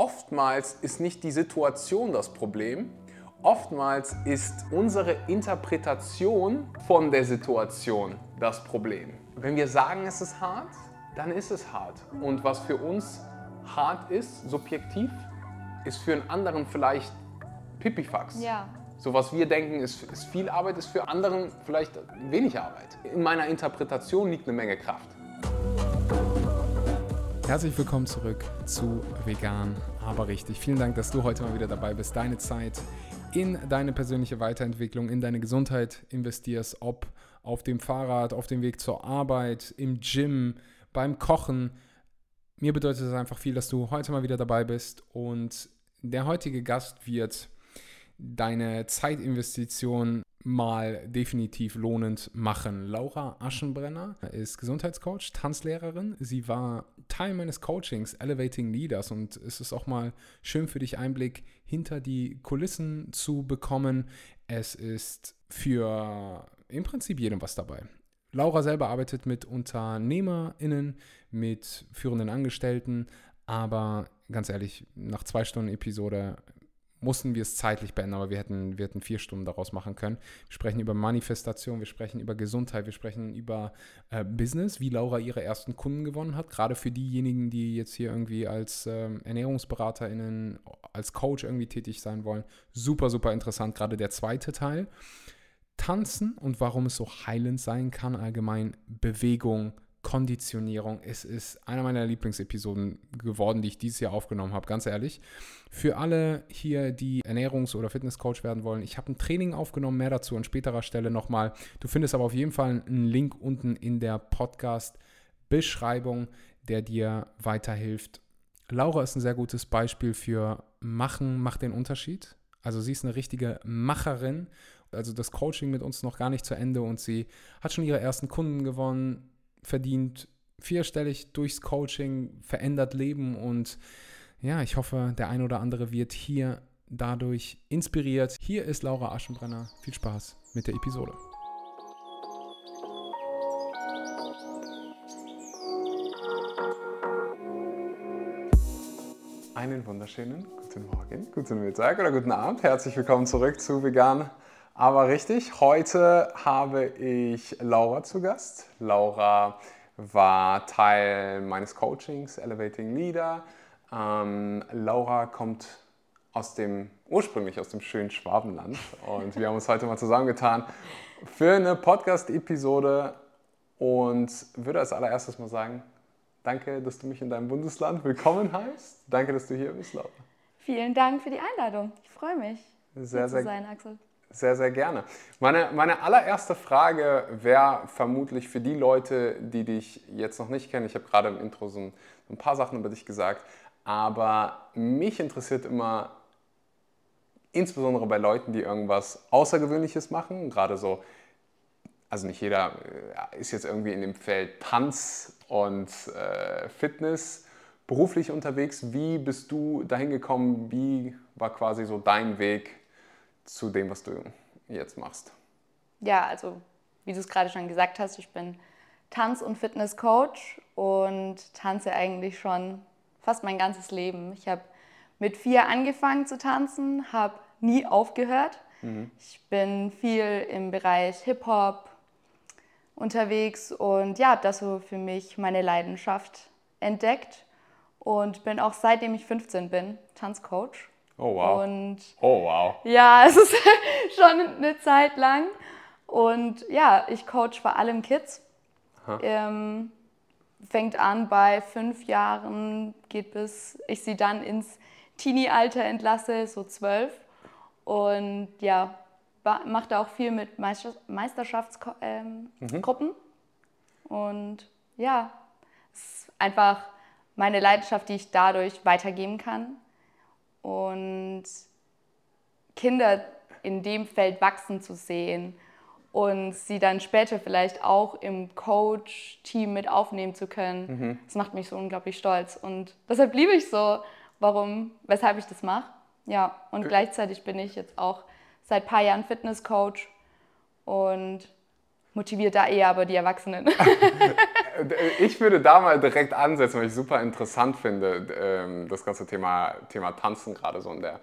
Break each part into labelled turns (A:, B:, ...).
A: oftmals ist nicht die Situation das Problem, oftmals ist unsere Interpretation von der Situation das Problem. Wenn wir sagen, es ist hart, dann ist es hart. Und was für uns hart ist, subjektiv, ist für einen anderen vielleicht Pipifax.
B: Ja.
A: So was wir denken, ist, ist viel Arbeit, ist für anderen vielleicht wenig Arbeit. In meiner Interpretation liegt eine Menge Kraft.
C: Herzlich willkommen zurück zu Vegan, aber richtig. Vielen Dank, dass du heute mal wieder dabei bist, deine Zeit in deine persönliche Weiterentwicklung, in deine Gesundheit investierst, ob auf dem Fahrrad, auf dem Weg zur Arbeit, im Gym, beim Kochen. Mir bedeutet es einfach viel, dass du heute mal wieder dabei bist und der heutige Gast wird deine Zeitinvestition mal definitiv lohnend machen. Laura Aschenbrenner ist Gesundheitscoach, Tanzlehrerin. Sie war Teil meines Coachings Elevating Leaders und es ist auch mal schön für dich Einblick hinter die Kulissen zu bekommen. Es ist für im Prinzip jedem was dabei. Laura selber arbeitet mit UnternehmerInnen, mit führenden Angestellten, aber ganz ehrlich, nach zwei Stunden Episode mussten wir es zeitlich beenden, aber wir hätten, wir hätten vier Stunden daraus machen können. Wir sprechen über Manifestation, wir sprechen über Gesundheit, wir sprechen über äh, Business, wie Laura ihre ersten Kunden gewonnen hat. Gerade für diejenigen, die jetzt hier irgendwie als ähm, ErnährungsberaterInnen, als Coach irgendwie tätig sein wollen. Super, super interessant, gerade der zweite Teil. Tanzen und warum es so heilend sein kann, allgemein Bewegung, Konditionierung. Es ist einer meiner Lieblingsepisoden geworden, die ich dieses Jahr aufgenommen habe, ganz ehrlich. Für alle hier, die Ernährungs- oder Fitnesscoach werden wollen, ich habe ein Training aufgenommen, mehr dazu an späterer Stelle nochmal. Du findest aber auf jeden Fall einen Link unten in der Podcast-Beschreibung, der dir weiterhilft. Laura ist ein sehr gutes Beispiel für Machen macht den Unterschied. Also sie ist eine richtige Macherin. Also das Coaching mit uns noch gar nicht zu Ende und sie hat schon ihre ersten Kunden gewonnen, verdient vierstellig durchs Coaching, verändert Leben und ja, ich hoffe, der ein oder andere wird hier dadurch inspiriert. Hier ist Laura Aschenbrenner. Viel Spaß mit der Episode.
A: Einen wunderschönen guten Morgen, guten Mittag oder guten Abend. Herzlich willkommen zurück zu Vegan, aber richtig. Heute habe ich Laura zu Gast. Laura war Teil meines Coachings Elevating Leader. Ähm, Laura kommt aus dem, ursprünglich aus dem schönen Schwabenland und wir haben uns heute mal zusammengetan für eine Podcast-Episode und würde als allererstes mal sagen, danke, dass du mich in deinem Bundesland willkommen heißt. Danke, dass du hier bist, Laura.
B: Vielen Dank für die Einladung. Ich freue mich,
A: Sehr,
B: hier
A: sehr
B: zu sein, Axel.
A: Sehr, sehr gerne. Meine, meine allererste Frage wäre vermutlich für die Leute, die dich jetzt noch nicht kennen. Ich habe gerade im Intro so ein, ein paar Sachen über dich gesagt, aber mich interessiert immer, insbesondere bei Leuten, die irgendwas Außergewöhnliches machen, gerade so, also nicht jeder äh, ist jetzt irgendwie in dem Feld Tanz und äh, Fitness beruflich unterwegs. Wie bist du dahin gekommen? Wie war quasi so dein Weg? Zu dem, was du jetzt machst?
B: Ja, also wie du es gerade schon gesagt hast, ich bin Tanz- und Fitnesscoach und tanze eigentlich schon fast mein ganzes Leben. Ich habe mit vier angefangen zu tanzen, habe nie aufgehört. Mhm. Ich bin viel im Bereich Hip-Hop unterwegs und ja, habe das so für mich meine Leidenschaft entdeckt und bin auch seitdem ich 15 bin Tanzcoach.
A: Oh wow.
B: Und
A: oh wow.
B: Ja, es ist schon eine Zeit lang. Und ja, ich coach vor allem Kids. Ähm, fängt an bei fünf Jahren, geht bis ich sie dann ins Teenie-Alter entlasse, so zwölf. Und ja, macht auch viel mit Meisterschaftsgruppen. Ähm, mhm. Und ja, es ist einfach meine Leidenschaft, die ich dadurch weitergeben kann und Kinder in dem Feld wachsen zu sehen und sie dann später vielleicht auch im Coach-Team mit aufnehmen zu können, mhm. das macht mich so unglaublich stolz. Und deshalb liebe ich so, warum, weshalb ich das mache. Ja, und gleichzeitig bin ich jetzt auch seit ein paar Jahren Fitness-Coach und motiviert da eher aber die Erwachsenen.
A: ich würde da mal direkt ansetzen, weil ich super interessant finde, ähm, das ganze Thema, Thema Tanzen gerade so in der,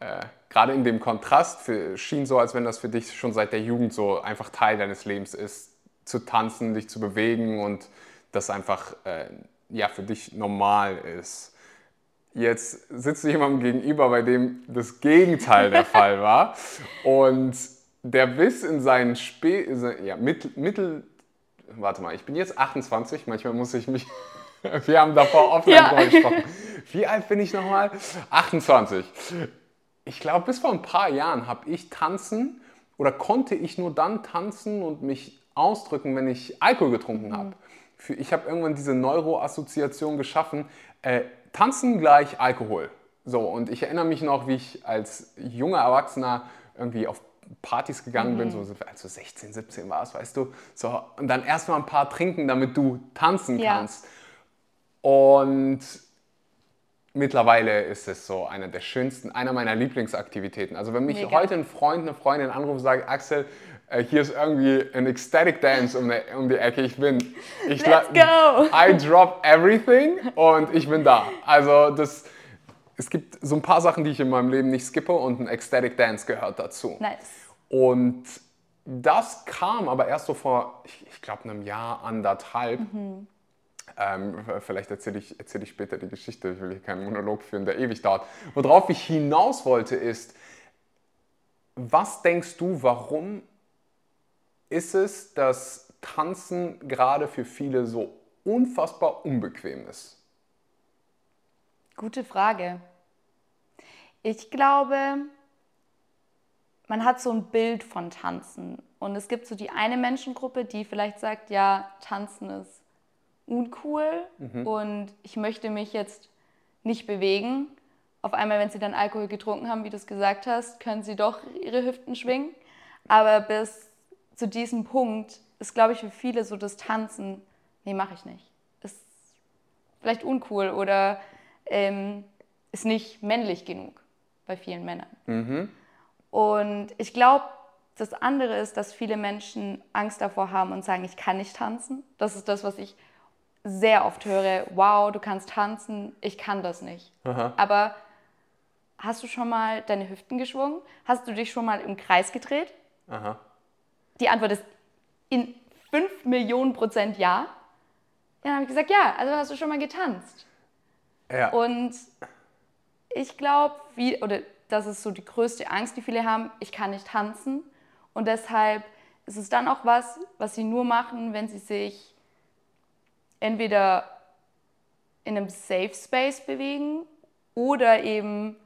A: äh, gerade in dem Kontrast für, schien so, als wenn das für dich schon seit der Jugend so einfach Teil deines Lebens ist, zu tanzen, dich zu bewegen und das einfach äh, ja, für dich normal ist. Jetzt sitzt du jemandem gegenüber, bei dem das Gegenteil der Fall war und der bis in seinen Spä ja, Mittel, Mittel, warte mal, ich bin jetzt 28, manchmal muss ich mich, wir haben davor offline ja. gesprochen. Wie alt bin ich nochmal? 28. Ich glaube, bis vor ein paar Jahren habe ich tanzen oder konnte ich nur dann tanzen und mich ausdrücken, wenn ich Alkohol getrunken mhm. habe. Ich habe irgendwann diese Neuroassoziation geschaffen, äh, tanzen gleich Alkohol. So, und ich erinnere mich noch, wie ich als junger Erwachsener irgendwie auf Partys gegangen mhm. bin, so als du 16, 17 warst, weißt du, so, und dann erstmal ein paar trinken, damit du tanzen ja. kannst. Und mittlerweile ist es so eine der schönsten, einer meiner Lieblingsaktivitäten. Also wenn mich Mega. heute ein Freund, eine Freundin anruft und sagt, Axel, äh, hier ist irgendwie ein Ecstatic Dance um die, um die Ecke, ich bin, ich
B: Let's go.
A: I drop everything und ich bin da. Also das, es gibt so ein paar Sachen, die ich in meinem Leben nicht skippe und ein Ecstatic Dance gehört dazu.
B: Nice.
A: Und das kam aber erst so vor, ich, ich glaube, einem Jahr, anderthalb. Mhm ähm, vielleicht erzähle ich, erzähl ich später die Geschichte, ich will hier keinen Monolog führen, der ewig dauert. Worauf ich hinaus wollte ist, was denkst du, warum ist es, dass Tanzen gerade für viele so unfassbar unbequem ist?
B: Gute Frage. Ich glaube, man hat so ein Bild von Tanzen. Und es gibt so die eine Menschengruppe, die vielleicht sagt, ja, Tanzen ist uncool mhm. und ich möchte mich jetzt nicht bewegen. Auf einmal, wenn sie dann Alkohol getrunken haben, wie du es gesagt hast, können sie doch ihre Hüften schwingen. Aber bis zu diesem Punkt ist, glaube ich, für viele so das Tanzen, nee, mache ich nicht. Ist vielleicht uncool oder ähm, ist nicht männlich genug bei vielen Männern. Mhm. Und ich glaube, das andere ist, dass viele Menschen Angst davor haben und sagen, ich kann nicht tanzen. Das ist das, was ich sehr oft höre, wow, du kannst tanzen, ich kann das nicht. Aha. Aber hast du schon mal deine Hüften geschwungen? Hast du dich schon mal im Kreis gedreht? Aha. Die Antwort ist in 5 Millionen Prozent ja. Dann habe ich gesagt, ja, also hast du schon mal getanzt. Ja. Und ich glaube, oder das ist so die größte Angst, die viele haben, ich kann nicht tanzen. Und deshalb ist es dann auch was, was sie nur machen, wenn sie sich entweder in einem Safe Space bewegen oder eben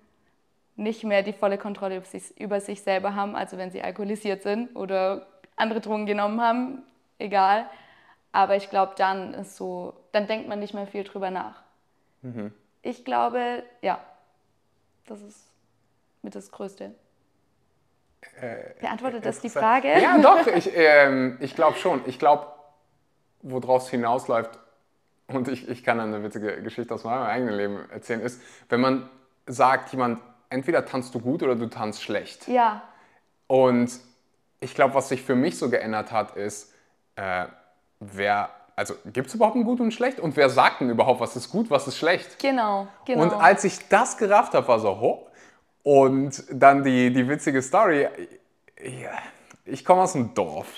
B: nicht mehr die volle Kontrolle über sich, über sich selber haben, also wenn sie alkoholisiert sind oder andere Drogen genommen haben, egal. Aber ich glaube, dann ist so, dann denkt man nicht mehr viel drüber nach. Mhm. Ich glaube, ja, das ist mit das Größte. Äh, Beantwortet das die Frage?
A: Ja, doch, ich, ähm, ich glaube schon. Ich glaube, woraus es hinausläuft, und ich, ich kann eine witzige Geschichte aus meinem eigenen Leben erzählen, ist, wenn man sagt, jemand, entweder tanzt du gut oder du tanzt schlecht.
B: Ja.
A: Und ich glaube, was sich für mich so geändert hat, ist, äh, wer, also gibt es überhaupt ein Gut und ein Schlecht? Und wer sagt denn überhaupt, was ist gut, was ist schlecht?
B: Genau, genau.
A: Und als ich das gerafft habe, war so, ho. Und dann die, die witzige Story, ja, ich komme aus dem Dorf.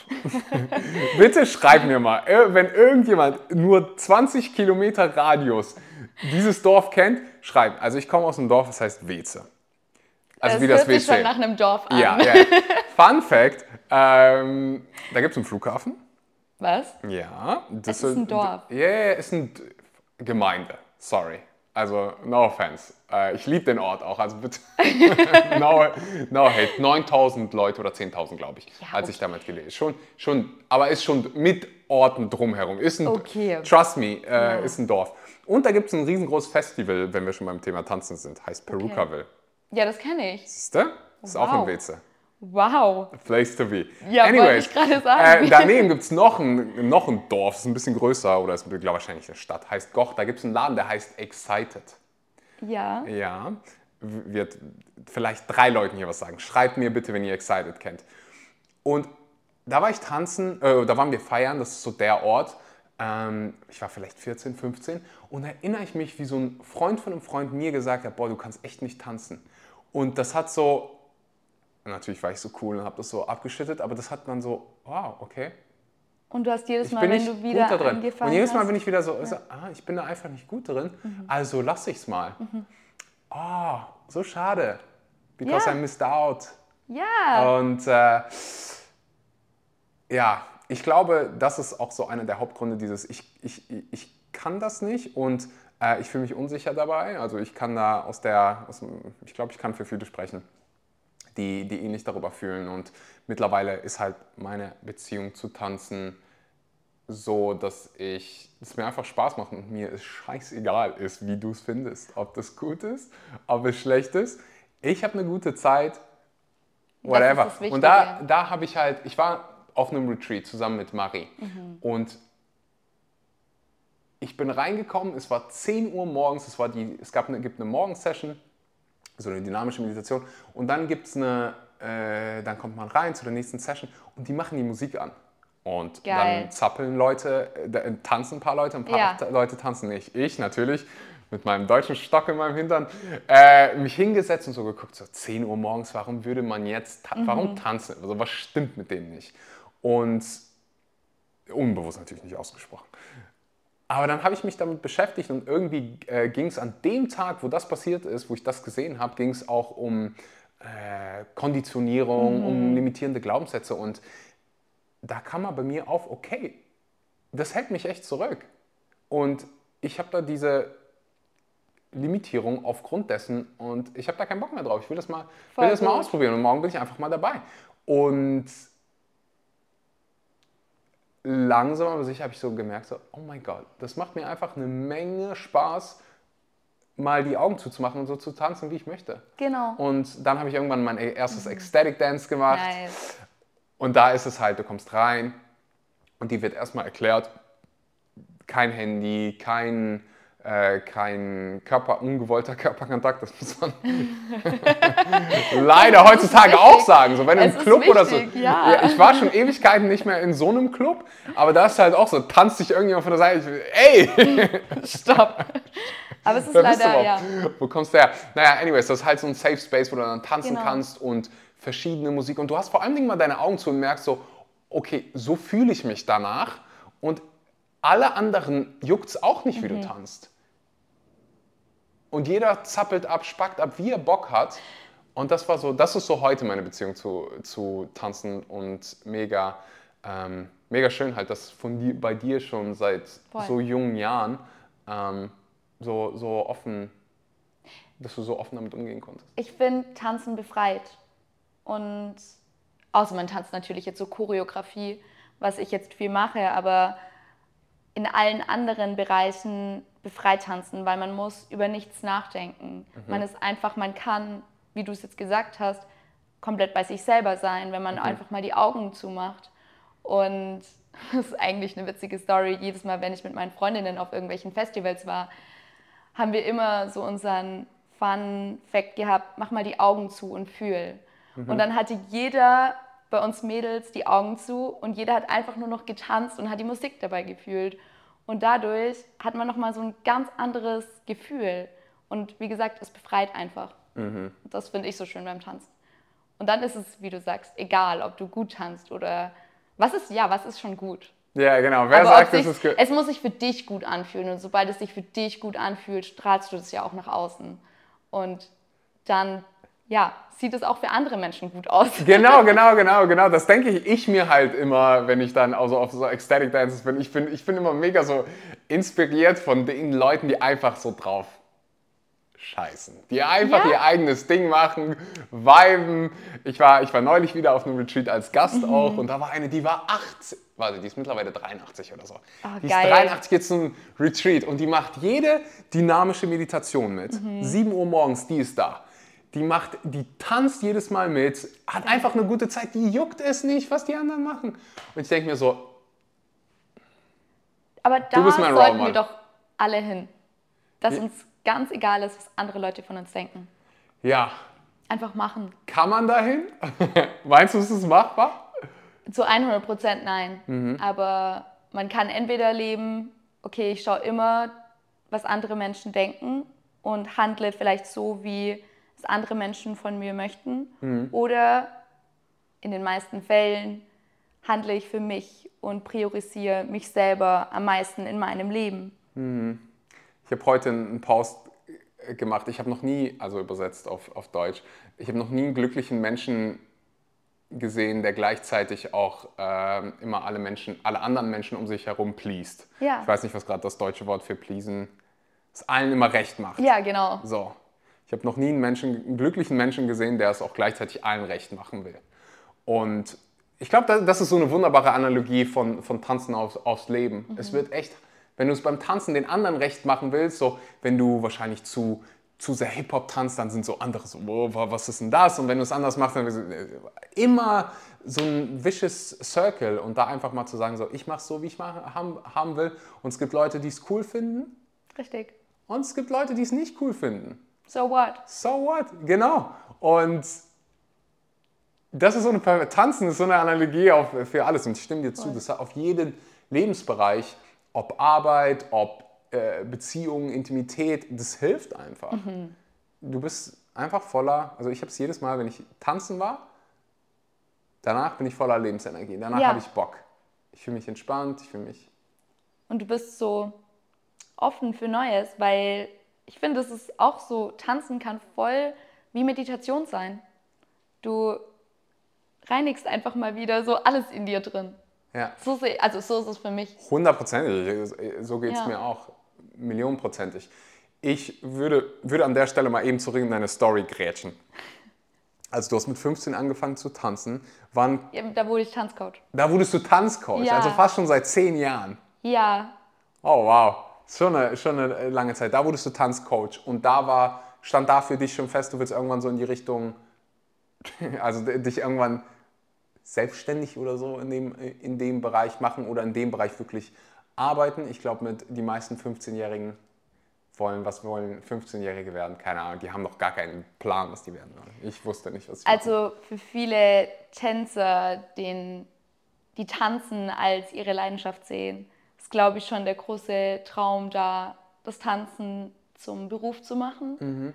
A: Bitte schreib mir mal, wenn irgendjemand nur 20 Kilometer Radius dieses Dorf kennt, schreib. Also ich komme aus dem Dorf, das heißt Weze.
B: Also das wie das WC. schon nach einem Dorf an.
A: Ja, ja. Fun Fact, ähm, da gibt es einen Flughafen.
B: Was?
A: Ja.
B: Das ist ein Dorf.
A: Ja, yeah, ist eine Gemeinde. Sorry. Also, no offense. Äh, ich liebe den Ort auch, also bitte. no, no hate. 9000 Leute oder 10.000, glaube ich, ja, als okay. ich damit gelesen habe. Schon, schon, aber ist schon mit Orten drumherum. Ist ein,
B: okay.
A: Trust me, äh, ja. ist ein Dorf. Und da gibt es ein riesengroßes Festival, wenn wir schon beim Thema Tanzen sind. Heißt Perukaville.
B: Okay. Ja, das kenne ich.
A: Siehst du? Ist wow. auch in Weze.
B: Wow.
A: Place to be.
B: Ja, Anyways, ich gerade sagen.
A: Äh, daneben gibt es noch ein, noch ein Dorf, das ist ein bisschen größer oder ist glaube wahrscheinlich eine Stadt, heißt Goch. Da gibt es einen Laden, der heißt Excited.
B: Ja.
A: Ja. Wird vielleicht drei Leuten hier was sagen. Schreibt mir bitte, wenn ihr Excited kennt. Und da war ich tanzen, äh, da waren wir feiern, das ist so der Ort. Ähm, ich war vielleicht 14, 15 und erinnere ich mich, wie so ein Freund von einem Freund mir gesagt hat, boah, du kannst echt nicht tanzen. Und das hat so, natürlich war ich so cool und habe das so abgeschüttet, aber das hat dann so, wow, okay.
B: Und du hast jedes Mal, wenn du wieder angefangen
A: Und jedes Mal
B: hast,
A: bin ich wieder so, ja. so ah, ich bin da einfach nicht gut drin, mhm. also lass ich's mal. Mhm. Oh, so schade, because ja. I missed out.
B: Ja.
A: Und äh, ja, ich glaube, das ist auch so einer der Hauptgründe dieses, ich, ich, ich kann das nicht und äh, ich fühle mich unsicher dabei. Also ich kann da aus der, aus, ich glaube, ich kann für viele sprechen, die, die ähnlich darüber fühlen. Und mittlerweile ist halt meine Beziehung zu Tanzen so, dass ich es mir einfach Spaß macht und mir es scheißegal ist, wie du es findest. Ob das gut ist, ob es schlecht ist. Ich habe eine gute Zeit, whatever. Und da, da habe ich halt, ich war auf einem Retreat zusammen mit Marie. Mhm. Und ich bin reingekommen, es war 10 Uhr morgens, es, war die, es gab eine, gibt eine Morgensession, so eine dynamische Meditation. Und dann gibt's eine, äh, dann kommt man rein zu der nächsten Session und die machen die Musik an. Und Geil. dann zappeln Leute, äh, tanzen ein paar Leute, ein paar ja. Leute tanzen nicht. Ich natürlich mit meinem deutschen Stock in meinem Hintern, äh, mich hingesetzt und so geguckt, so 10 Uhr morgens, warum würde man jetzt, ta mhm. warum tanzen? Also was stimmt mit denen nicht? Und unbewusst natürlich nicht ausgesprochen. Aber dann habe ich mich damit beschäftigt und irgendwie äh, ging es an dem Tag, wo das passiert ist, wo ich das gesehen habe, ging es auch um äh, Konditionierung, mhm. um limitierende Glaubenssätze. Und da kam man bei mir auf, okay, das hält mich echt zurück. Und ich habe da diese Limitierung aufgrund dessen und ich habe da keinen Bock mehr drauf. Ich will das mal, will das mal ausprobieren und morgen bin ich einfach mal dabei. Und langsam aber sicher habe ich so gemerkt, so, oh mein Gott, das macht mir einfach eine Menge Spaß, mal die Augen zuzumachen und so zu tanzen, wie ich möchte.
B: Genau.
A: Und dann habe ich irgendwann mein erstes mhm. Ecstatic Dance gemacht. Nice. Und da ist es halt, du kommst rein und die wird erstmal erklärt, kein Handy, kein äh, kein Körper, ungewollter Körperkontakt, das muss man leider heutzutage auch sagen. So, wenn im Club wichtig, oder so. Ja. ja. ich war schon Ewigkeiten nicht mehr in so einem Club, aber da ist halt auch so, tanzt sich irgendjemand von der Seite, ey!
B: Stopp! Aber es ist leider, ja.
A: Wo kommst du her? Naja, anyways, das ist halt so ein Safe Space, wo du dann tanzen genau. kannst und verschiedene Musik. Und du hast vor allen Dingen mal deine Augen zu und merkst so, okay, so fühle ich mich danach. Und alle anderen juckt es auch nicht, wie mhm. du tanzt. Und jeder zappelt ab, spackt ab, wie er Bock hat. Und das war so, das ist so heute meine Beziehung zu, zu Tanzen und mega, ähm, mega schön halt, dass von dir, bei dir schon seit Voll. so jungen Jahren ähm, so, so offen, dass du so offen damit umgehen konntest.
B: Ich finde Tanzen befreit. Und außer man tanzt natürlich jetzt so Choreografie, was ich jetzt viel mache, aber in allen anderen Bereichen befreit tanzen, weil man muss über nichts nachdenken. Mhm. Man ist einfach, man kann, wie du es jetzt gesagt hast, komplett bei sich selber sein, wenn man mhm. einfach mal die Augen zumacht. Und das ist eigentlich eine witzige Story. Jedes Mal, wenn ich mit meinen Freundinnen auf irgendwelchen Festivals war, haben wir immer so unseren Fun-Fact gehabt, mach mal die Augen zu und fühl. Mhm. Und dann hatte jeder bei uns Mädels die Augen zu und jeder hat einfach nur noch getanzt und hat die Musik dabei gefühlt. Und dadurch hat man nochmal so ein ganz anderes Gefühl. Und wie gesagt, es befreit einfach. Mhm. Das finde ich so schön beim Tanzen. Und dann ist es, wie du sagst, egal, ob du gut tanzt oder was ist, ja, was ist schon gut.
A: Ja, genau. Wer Aber sagt,
B: sich, es ist gut? Es muss sich für dich gut anfühlen. Und sobald es sich für dich gut anfühlt, strahlst du das ja auch nach außen. Und dann ja, sieht es auch für andere Menschen gut aus.
A: Genau, genau, genau, genau. Das denke ich, ich mir halt immer, wenn ich dann also auf so Ecstatic Dances bin. Ich bin, ich bin immer mega so inspiriert von den Leuten, die einfach so drauf scheißen. Die einfach ja. ihr eigenes Ding machen, viben. Ich war, ich war neulich wieder auf einem Retreat als Gast mhm. auch und da war eine, die war 80, warte, die ist mittlerweile 83 oder so. Oh, die geil. ist 83 jetzt ein Retreat und die macht jede dynamische Meditation mit. Mhm. 7 Uhr morgens, die ist da die macht, die tanzt jedes Mal mit, hat einfach eine gute Zeit, die juckt es nicht, was die anderen machen. Und ich denke mir so,
B: aber da sollten wir doch alle hin. Dass ja. uns ganz egal ist, was andere Leute von uns denken.
A: Ja.
B: Einfach machen.
A: Kann man da hin? Meinst du, ist es machbar?
B: Zu 100 Prozent nein. Mhm. Aber man kann entweder leben, okay, ich schaue immer, was andere Menschen denken und handle vielleicht so, wie es andere Menschen von mir möchten. Mhm. Oder in den meisten Fällen handle ich für mich und priorisiere mich selber am meisten in meinem Leben. Mhm.
A: Ich habe heute einen Post gemacht. Ich habe noch nie, also übersetzt auf, auf Deutsch, ich habe noch nie einen glücklichen Menschen gesehen, der gleichzeitig auch äh, immer alle Menschen, alle anderen Menschen um sich herum pleased. Ja. Ich weiß nicht, was gerade das deutsche Wort für pleasen, es allen immer recht macht.
B: Ja, genau.
A: So. Ich habe noch nie einen Menschen, einen glücklichen Menschen gesehen, der es auch gleichzeitig allen recht machen will. Und ich glaube, das ist so eine wunderbare Analogie von, von Tanzen aufs, aufs Leben. Mhm. Es wird echt, wenn du es beim Tanzen den anderen recht machen willst, so wenn du wahrscheinlich zu, zu sehr Hip-Hop tanzt, dann sind so andere so, oh, was ist denn das? Und wenn du es anders machst, dann äh, immer so ein vicious Circle und da einfach mal zu sagen, so ich mache es so, wie ich machen, haben will. Und es gibt Leute, die es cool finden.
B: Richtig.
A: Und es gibt Leute, die es nicht cool finden.
B: So what?
A: So what? Genau. Und das ist so eine Tanzen ist so eine Analogie auf, für alles und ich stimme dir zu, das hat auf jeden Lebensbereich, ob Arbeit, ob äh, Beziehungen, Intimität, das hilft einfach. Mhm. Du bist einfach voller, also ich habe es jedes Mal, wenn ich tanzen war, danach bin ich voller Lebensenergie, danach ja. habe ich Bock. Ich fühle mich entspannt, ich fühle mich.
B: Und du bist so offen für Neues, weil ich finde, es ist auch so, tanzen kann voll wie Meditation sein. Du reinigst einfach mal wieder so alles in dir drin. Ja. So, also so ist es für mich.
A: Hundertprozentig, so geht es ja. mir auch. Millionenprozentig. Ich würde, würde an der Stelle mal eben zurück in deine Story grätschen. Also du hast mit 15 angefangen zu tanzen. Wann,
B: ja, da wurde ich Tanzcoach.
A: Da wurdest du Tanzcoach, ja. also fast schon seit 10 Jahren.
B: Ja.
A: Oh wow, schon eine, schon eine lange Zeit. Da wurdest du Tanzcoach und da war, stand da für dich schon fest, du willst irgendwann so in die Richtung, also dich irgendwann selbstständig oder so in dem, in dem Bereich machen oder in dem Bereich wirklich arbeiten. Ich glaube, mit die meisten 15-Jährigen wollen, was wollen 15-Jährige werden? Keine Ahnung, die haben noch gar keinen Plan, was die werden wollen. Ich wusste nicht, was
B: ich Also für viele Tänzer, den, die tanzen als ihre Leidenschaft sehen, ist, glaube ich, schon der große Traum da, das Tanzen zum Beruf zu machen. Mhm.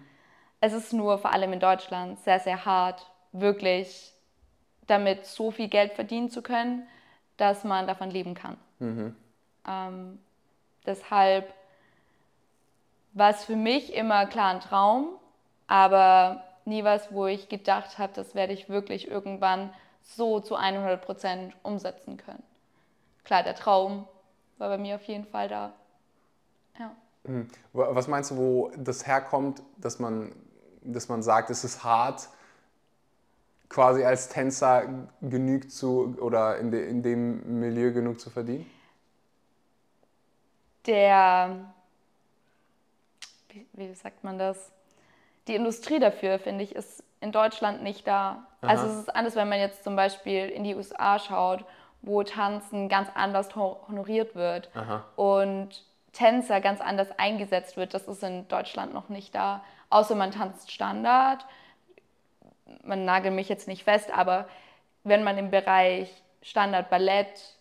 B: Es ist nur vor allem in Deutschland sehr, sehr hart, wirklich damit so viel Geld verdienen zu können, dass man davon leben kann. Mhm. Ähm, deshalb war es für mich immer klar ein Traum, aber nie was, wo ich gedacht habe, das werde ich wirklich irgendwann so zu 100 Prozent umsetzen können. Klar, der Traum war bei mir auf jeden Fall da. Ja.
A: Mhm. Was meinst du, wo das herkommt, dass man, dass man sagt, es ist hart, quasi als Tänzer genügt zu oder in, de, in dem Milieu genug zu verdienen?
B: Der, wie, wie sagt man das? Die Industrie dafür, finde ich, ist in Deutschland nicht da. Aha. Also es ist anders, wenn man jetzt zum Beispiel in die USA schaut, wo Tanzen ganz anders honoriert wird Aha. und Tänzer ganz anders eingesetzt wird. Das ist in Deutschland noch nicht da. Außer man tanzt Standard man nagelt mich jetzt nicht fest, aber wenn man im Bereich Standard Ballett,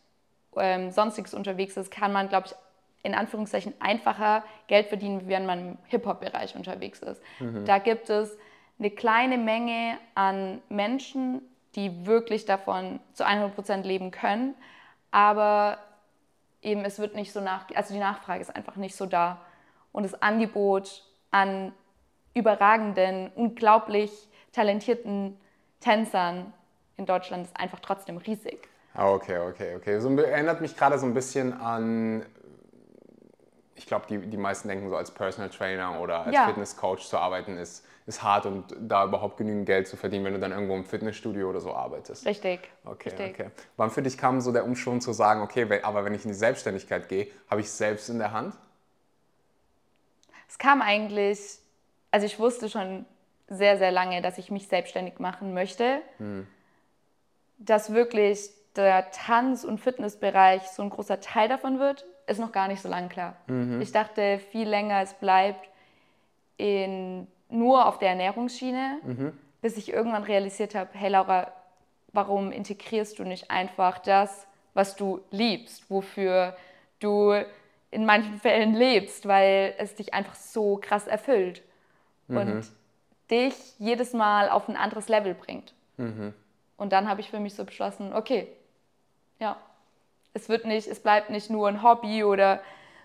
B: ähm, sonstiges unterwegs ist, kann man, glaube ich, in Anführungszeichen einfacher Geld verdienen, wie wenn man im Hip-Hop-Bereich unterwegs ist. Mhm. Da gibt es eine kleine Menge an Menschen, die wirklich davon zu 100% leben können, aber eben es wird nicht so nach, also die Nachfrage ist einfach nicht so da und das Angebot an überragenden, unglaublich talentierten Tänzern in Deutschland ist einfach trotzdem riesig.
A: Ah, okay, okay, okay. So erinnert mich gerade so ein bisschen an, ich glaube, die, die meisten denken so als Personal Trainer oder als ja. Fitnesscoach zu arbeiten ist, ist hart und da überhaupt genügend Geld zu verdienen, wenn du dann irgendwo im Fitnessstudio oder so arbeitest.
B: Richtig.
A: Okay,
B: Richtig.
A: okay. Wann für dich kam so der Umschwung zu sagen, okay, aber wenn ich in die Selbstständigkeit gehe, habe ich es selbst in der Hand?
B: Es kam eigentlich, also ich wusste schon sehr, sehr lange, dass ich mich selbstständig machen möchte. Mhm. Dass wirklich der Tanz- und Fitnessbereich so ein großer Teil davon wird, ist noch gar nicht so lange klar. Mhm. Ich dachte viel länger, es bleibt in, nur auf der Ernährungsschiene, mhm. bis ich irgendwann realisiert habe, hey Laura, warum integrierst du nicht einfach das was du liebst, wofür du in manchen Fällen lebst, weil es dich einfach so krass erfüllt mhm. und dich jedes Mal auf ein anderes Level bringt. Mhm. Und dann habe ich für mich so beschlossen, okay, ja, es wird nicht, es bleibt nicht nur ein Hobby oder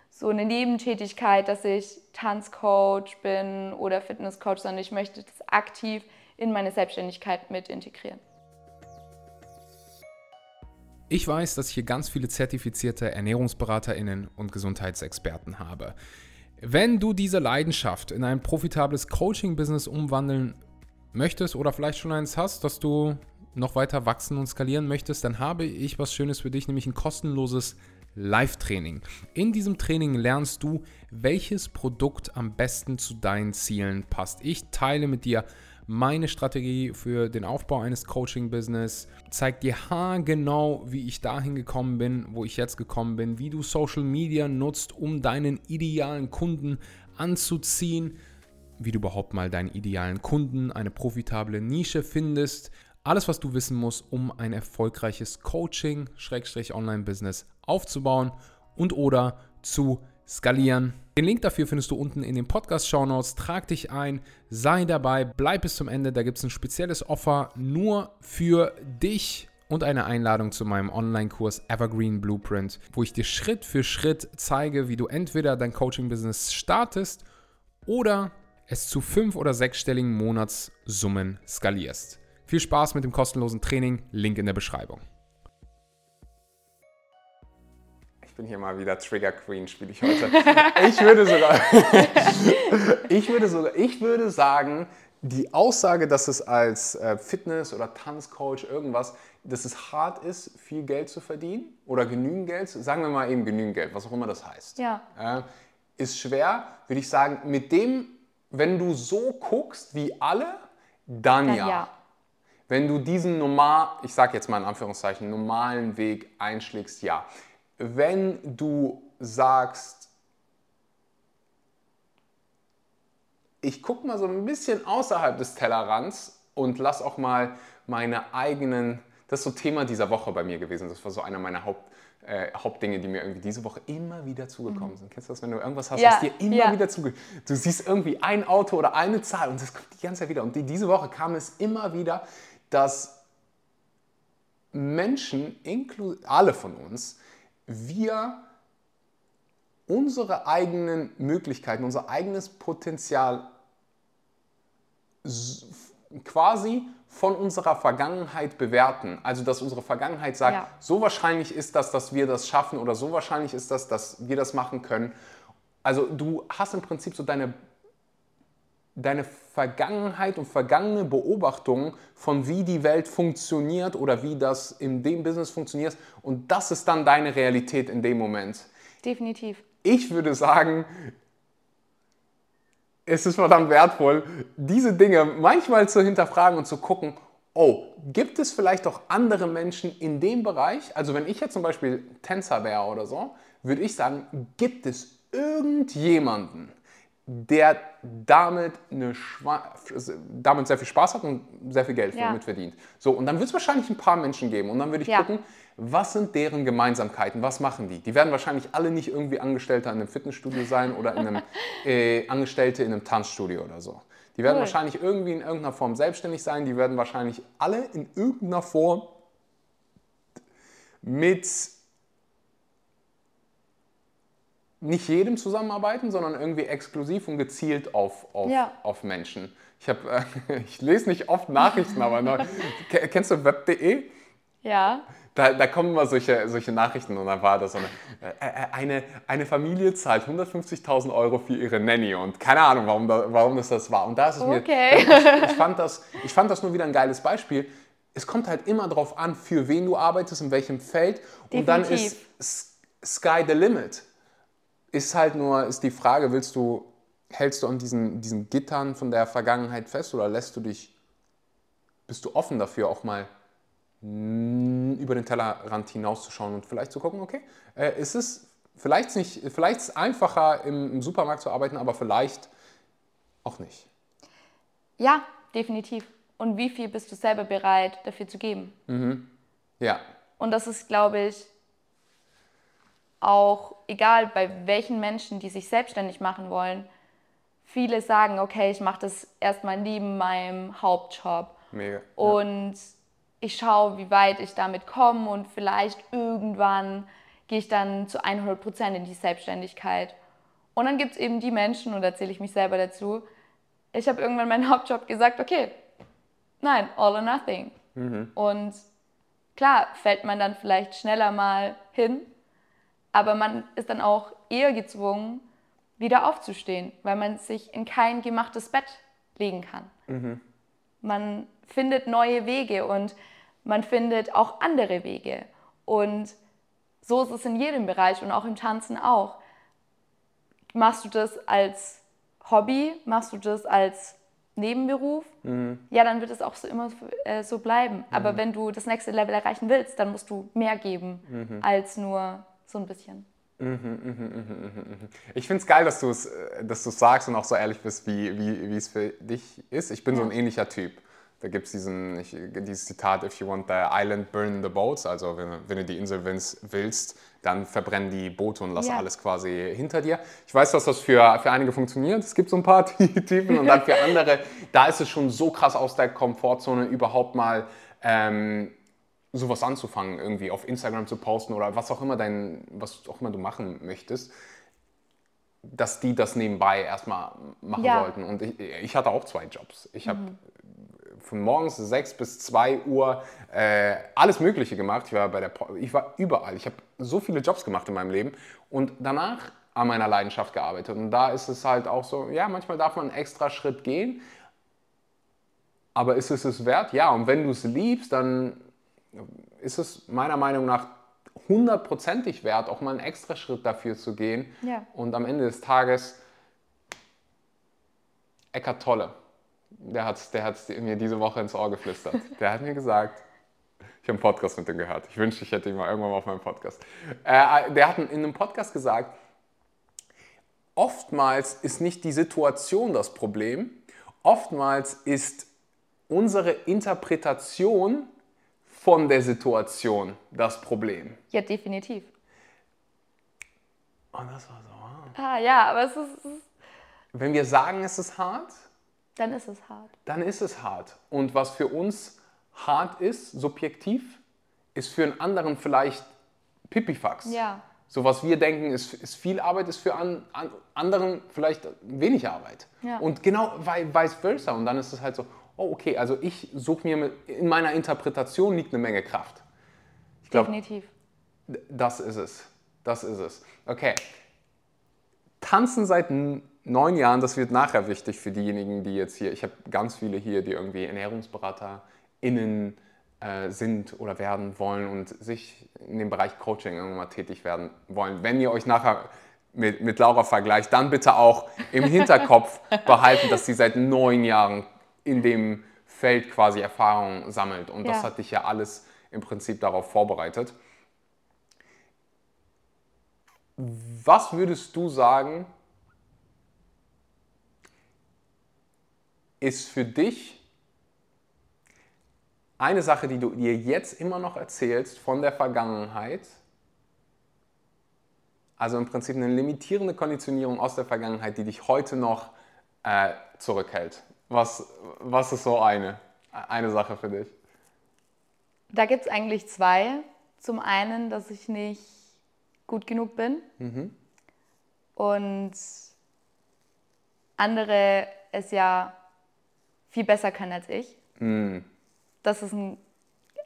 B: so eine Nebentätigkeit, dass ich Tanzcoach bin oder Fitnesscoach, sondern ich möchte das aktiv in meine Selbstständigkeit mit integrieren.
C: Ich weiß, dass ich hier ganz viele zertifizierte Ernährungsberaterinnen und Gesundheitsexperten habe. Wenn du diese Leidenschaft in ein profitables Coaching-Business umwandeln möchtest oder vielleicht schon eins hast, dass du noch weiter wachsen und skalieren möchtest, dann habe ich was Schönes für dich, nämlich ein kostenloses Live-Training. In diesem Training lernst du, welches Produkt am besten zu deinen Zielen passt. Ich teile mit dir meine Strategie für den Aufbau eines Coaching-Business, zeigt dir genau, wie ich dahin gekommen bin, wo ich jetzt gekommen bin, wie du Social Media nutzt, um deinen idealen Kunden anzuziehen, wie du überhaupt mal deinen idealen Kunden, eine profitable Nische findest. Alles, was du wissen musst, um ein erfolgreiches Coaching-Online-Business aufzubauen und oder zu skalieren. Den Link dafür findest du unten in den Podcast-Show Notes. Trag dich ein, sei dabei, bleib bis zum Ende. Da gibt es ein spezielles Offer nur für dich und eine Einladung zu meinem Online-Kurs Evergreen Blueprint, wo ich dir Schritt für Schritt zeige, wie du entweder dein Coaching-Business startest oder es zu fünf- oder sechsstelligen Monatssummen skalierst. Viel Spaß mit dem kostenlosen Training, Link in der Beschreibung.
A: Bin hier mal wieder Trigger Queen, spiele ich heute. Ich würde sogar, ich würde sogar, ich würde sagen, die Aussage, dass es als äh, Fitness- oder Tanzcoach irgendwas, dass es hart ist, viel Geld zu verdienen oder genügend Geld, sagen wir mal eben genügend Geld, was auch immer das heißt,
B: ja.
A: ist schwer, würde ich sagen, mit dem, wenn du so guckst wie alle, dann, dann ja. ja. Wenn du diesen normal, ich sage jetzt mal in Anführungszeichen, normalen Weg einschlägst, ja wenn du sagst, ich gucke mal so ein bisschen außerhalb des Tellerrands und lass auch mal meine eigenen, das ist so Thema dieser Woche bei mir gewesen, das war so einer meiner Haupt, äh, Hauptdinge, die mir irgendwie diese Woche immer wieder zugekommen sind. Mhm. Kennst du das, wenn du irgendwas hast, ja, was dir immer ja. wieder zugekommen Du siehst irgendwie ein Auto oder eine Zahl und das kommt die ganze Zeit wieder. Und die, diese Woche kam es immer wieder, dass Menschen, alle von uns, wir unsere eigenen Möglichkeiten, unser eigenes Potenzial quasi von unserer Vergangenheit bewerten. Also dass unsere Vergangenheit sagt, ja. so wahrscheinlich ist das, dass wir das schaffen oder so wahrscheinlich ist das, dass wir das machen können. Also du hast im Prinzip so deine deine Vergangenheit und vergangene Beobachtungen von wie die Welt funktioniert oder wie das in dem Business funktioniert und das ist dann deine Realität in dem Moment.
B: Definitiv.
A: Ich würde sagen, es ist verdammt wertvoll, diese Dinge manchmal zu hinterfragen und zu gucken, oh, gibt es vielleicht auch andere Menschen in dem Bereich? Also wenn ich jetzt zum Beispiel Tänzer wäre oder so, würde ich sagen, gibt es irgendjemanden, der damit, eine damit sehr viel Spaß hat und sehr viel Geld ja. damit verdient. So, und dann wird es wahrscheinlich ein paar Menschen geben und dann würde ich ja. gucken, was sind deren Gemeinsamkeiten, was machen die? Die werden wahrscheinlich alle nicht irgendwie Angestellte in einem Fitnessstudio sein oder in einem, äh, Angestellte in einem Tanzstudio oder so. Die werden cool. wahrscheinlich irgendwie in irgendeiner Form selbstständig sein, die werden wahrscheinlich alle in irgendeiner Form mit nicht jedem zusammenarbeiten, sondern irgendwie exklusiv und gezielt auf, auf, ja. auf Menschen. Ich, hab, äh, ich lese nicht oft Nachrichten, aber neu. kennst du web.de?
B: Ja.
A: Da, da, kommen immer solche, solche Nachrichten und dann war das so eine, äh, äh eine, eine Familie zahlt 150.000 Euro für ihre Nanny und keine Ahnung, warum, da, warum das das war. Und da ist es
B: okay.
A: mir, ich, ich, fand das, ich fand das nur wieder ein geiles Beispiel. Es kommt halt immer darauf an, für wen du arbeitest, in welchem Feld Definitiv. und dann ist Sky the limit ist halt nur, ist die Frage, willst du, hältst du an diesen, diesen Gittern von der Vergangenheit fest oder lässt du dich, bist du offen dafür, auch mal über den Tellerrand hinauszuschauen und vielleicht zu gucken, okay, äh, ist es vielleicht nicht, vielleicht ist es einfacher im, im Supermarkt zu arbeiten, aber vielleicht auch nicht.
B: Ja, definitiv. Und wie viel bist du selber bereit dafür zu geben?
A: Mhm. Ja.
B: Und das ist, glaube ich, auch egal bei welchen Menschen, die sich selbstständig machen wollen, viele sagen, okay, ich mache das erstmal neben meinem Hauptjob.
A: Mega.
B: Und ich schaue, wie weit ich damit komme und vielleicht irgendwann gehe ich dann zu 100 Prozent in die Selbstständigkeit. Und dann gibt es eben die Menschen, und da zähle ich mich selber dazu, ich habe irgendwann meinen Hauptjob gesagt, okay, nein, all or nothing. Mhm. Und klar, fällt man dann vielleicht schneller mal hin, aber man ist dann auch eher gezwungen, wieder aufzustehen, weil man sich in kein gemachtes Bett legen kann. Mhm. Man findet neue Wege und man findet auch andere Wege. Und so ist es in jedem Bereich und auch im Tanzen auch. Machst du das als Hobby? Machst du das als Nebenberuf? Mhm. Ja, dann wird es auch so immer äh, so bleiben. Mhm. Aber wenn du das nächste Level erreichen willst, dann musst du mehr geben mhm. als nur so ein bisschen.
A: Ich finde es geil, dass du es äh, dass sagst und auch so ehrlich bist, wie, wie, es für dich ist. Ich bin ja. so ein ähnlicher Typ. Da gibt es dieses Zitat, if you want the island, burn the boats. Also wenn, wenn du die Insel willst, dann verbrennen die Boote und lass ja. alles quasi hinter dir. Ich weiß, dass das für, für einige funktioniert. Es gibt so ein paar Typen und dann für andere, da ist es schon so krass aus der Komfortzone, überhaupt mal ähm, sowas anzufangen, irgendwie auf Instagram zu posten oder was auch immer dein, was auch immer du machen möchtest dass die das nebenbei erstmal machen ja. wollten. Und ich, ich, hatte auch zwei Jobs. Ich habe mhm von morgens 6 bis 2 Uhr äh, alles Mögliche gemacht. Ich war, bei der, ich war überall. Ich habe so viele Jobs gemacht in meinem Leben und danach an meiner Leidenschaft gearbeitet. Und da ist es halt auch so, ja, manchmal darf man einen extra Schritt gehen, aber ist es es wert? Ja, und wenn du es liebst, dann ist es meiner Meinung nach hundertprozentig wert, auch mal einen extra Schritt dafür zu gehen. Ja. Und am Ende des Tages, Eckart Tolle, der hat der hat's mir diese Woche ins Ohr geflüstert. Der hat mir gesagt, ich habe einen Podcast mit ihm gehört. Ich wünschte, ich hätte ihn mal irgendwann mal auf meinem Podcast. Äh, der hat in einem Podcast gesagt, oftmals ist nicht die Situation das Problem, oftmals ist unsere Interpretation von der Situation das Problem.
B: Ja, definitiv.
A: Und oh, das war so.
B: Ah, ja, aber es ist.
A: Wenn wir sagen, es ist hart,
B: dann ist es hart.
A: Dann ist es hart. Und was für uns hart ist, subjektiv, ist für einen anderen vielleicht Pipifax.
B: Ja.
A: So was wir denken, ist, ist viel Arbeit, ist für an, an anderen vielleicht wenig Arbeit. Ja. Und genau vice versa. Und dann ist es halt so, oh okay, also ich suche mir, mit, in meiner Interpretation liegt eine Menge Kraft.
B: Ich glaub, Definitiv.
A: Das ist es. Das ist es. Okay. Tanzen seit neun Jahren, das wird nachher wichtig für diejenigen, die jetzt hier, ich habe ganz viele hier, die irgendwie ErnährungsberaterInnen äh, sind oder werden wollen und sich in dem Bereich Coaching irgendwann mal tätig werden wollen. Wenn ihr euch nachher mit, mit Laura vergleicht, dann bitte auch im Hinterkopf behalten, dass sie seit neun Jahren in dem Feld quasi Erfahrung sammelt. Und ja. das hat dich ja alles im Prinzip darauf vorbereitet. Was würdest du sagen, ist für dich eine Sache, die du dir jetzt immer noch erzählst von der Vergangenheit, also im Prinzip eine limitierende Konditionierung aus der Vergangenheit, die dich heute noch äh, zurückhält. Was, was ist so eine, eine Sache für dich?
B: Da gibt es eigentlich zwei. Zum einen, dass ich nicht gut genug bin. Mhm. Und andere es ja viel besser können als ich. Mm. Das ist ein,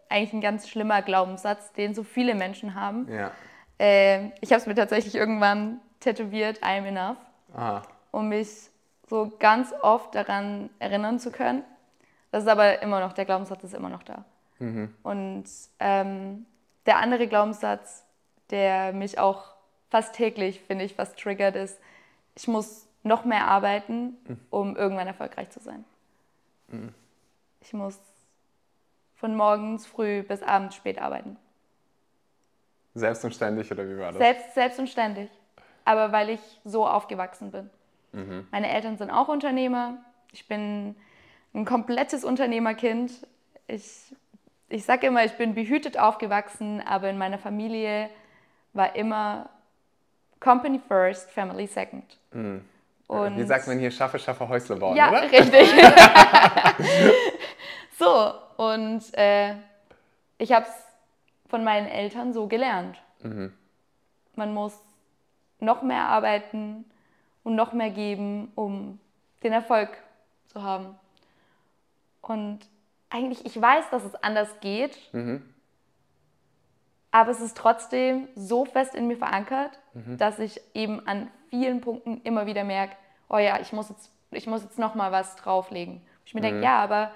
B: eigentlich ein ganz schlimmer Glaubenssatz, den so viele Menschen haben.
A: Ja.
B: Äh, ich habe es mir tatsächlich irgendwann tätowiert, I'm enough, Aha. um mich so ganz oft daran erinnern zu können. Das ist aber immer noch, der Glaubenssatz ist immer noch da. Mhm. Und ähm, der andere Glaubenssatz, der mich auch fast täglich, finde ich, fast triggert, ist, ich muss noch mehr arbeiten, mhm. um irgendwann erfolgreich zu sein. Ich muss von morgens früh bis abends spät arbeiten.
A: Selbst und ständig oder wie war das?
B: Selbst, selbst und ständig. Aber weil ich so aufgewachsen bin. Mhm. Meine Eltern sind auch Unternehmer. Ich bin ein komplettes Unternehmerkind. Ich, ich sage immer, ich bin behütet aufgewachsen, aber in meiner Familie war immer Company first, Family second.
A: Mhm. Und Wie sagt man hier, schaffe, schaffe, Häusle bauen,
B: ja,
A: oder?
B: richtig. so, und äh, ich habe es von meinen Eltern so gelernt. Mhm. Man muss noch mehr arbeiten und noch mehr geben, um den Erfolg zu haben. Und eigentlich, ich weiß, dass es anders geht, mhm. aber es ist trotzdem so fest in mir verankert, mhm. dass ich eben an vielen Punkten immer wieder merke, oh ja, ich muss jetzt, ich muss jetzt noch mal was drauflegen. Ich mir mhm. denke, ja, aber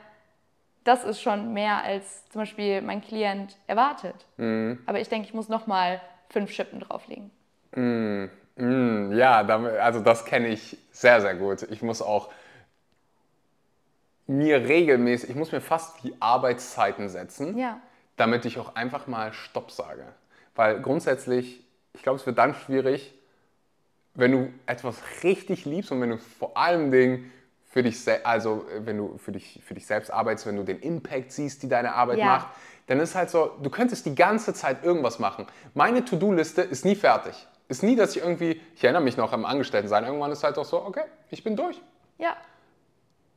B: das ist schon mehr als zum Beispiel mein Klient erwartet. Mhm. Aber ich denke, ich muss noch mal fünf Schippen drauflegen.
A: Mhm. Ja, also das kenne ich sehr, sehr gut. Ich muss auch mir regelmäßig, ich muss mir fast die Arbeitszeiten setzen, ja. damit ich auch einfach mal Stopp sage. Weil grundsätzlich, ich glaube, es wird dann schwierig, wenn du etwas richtig liebst und wenn du vor allem Dingen für dich, also wenn du für dich, für dich selbst arbeitest, wenn du den Impact siehst, die deine Arbeit ja. macht, dann ist halt so, du könntest die ganze Zeit irgendwas machen. Meine To-Do-Liste ist nie fertig. Ist nie, dass ich irgendwie, ich erinnere mich noch am Angestellten-Sein, irgendwann ist halt auch so, okay, ich bin durch.
B: Ja.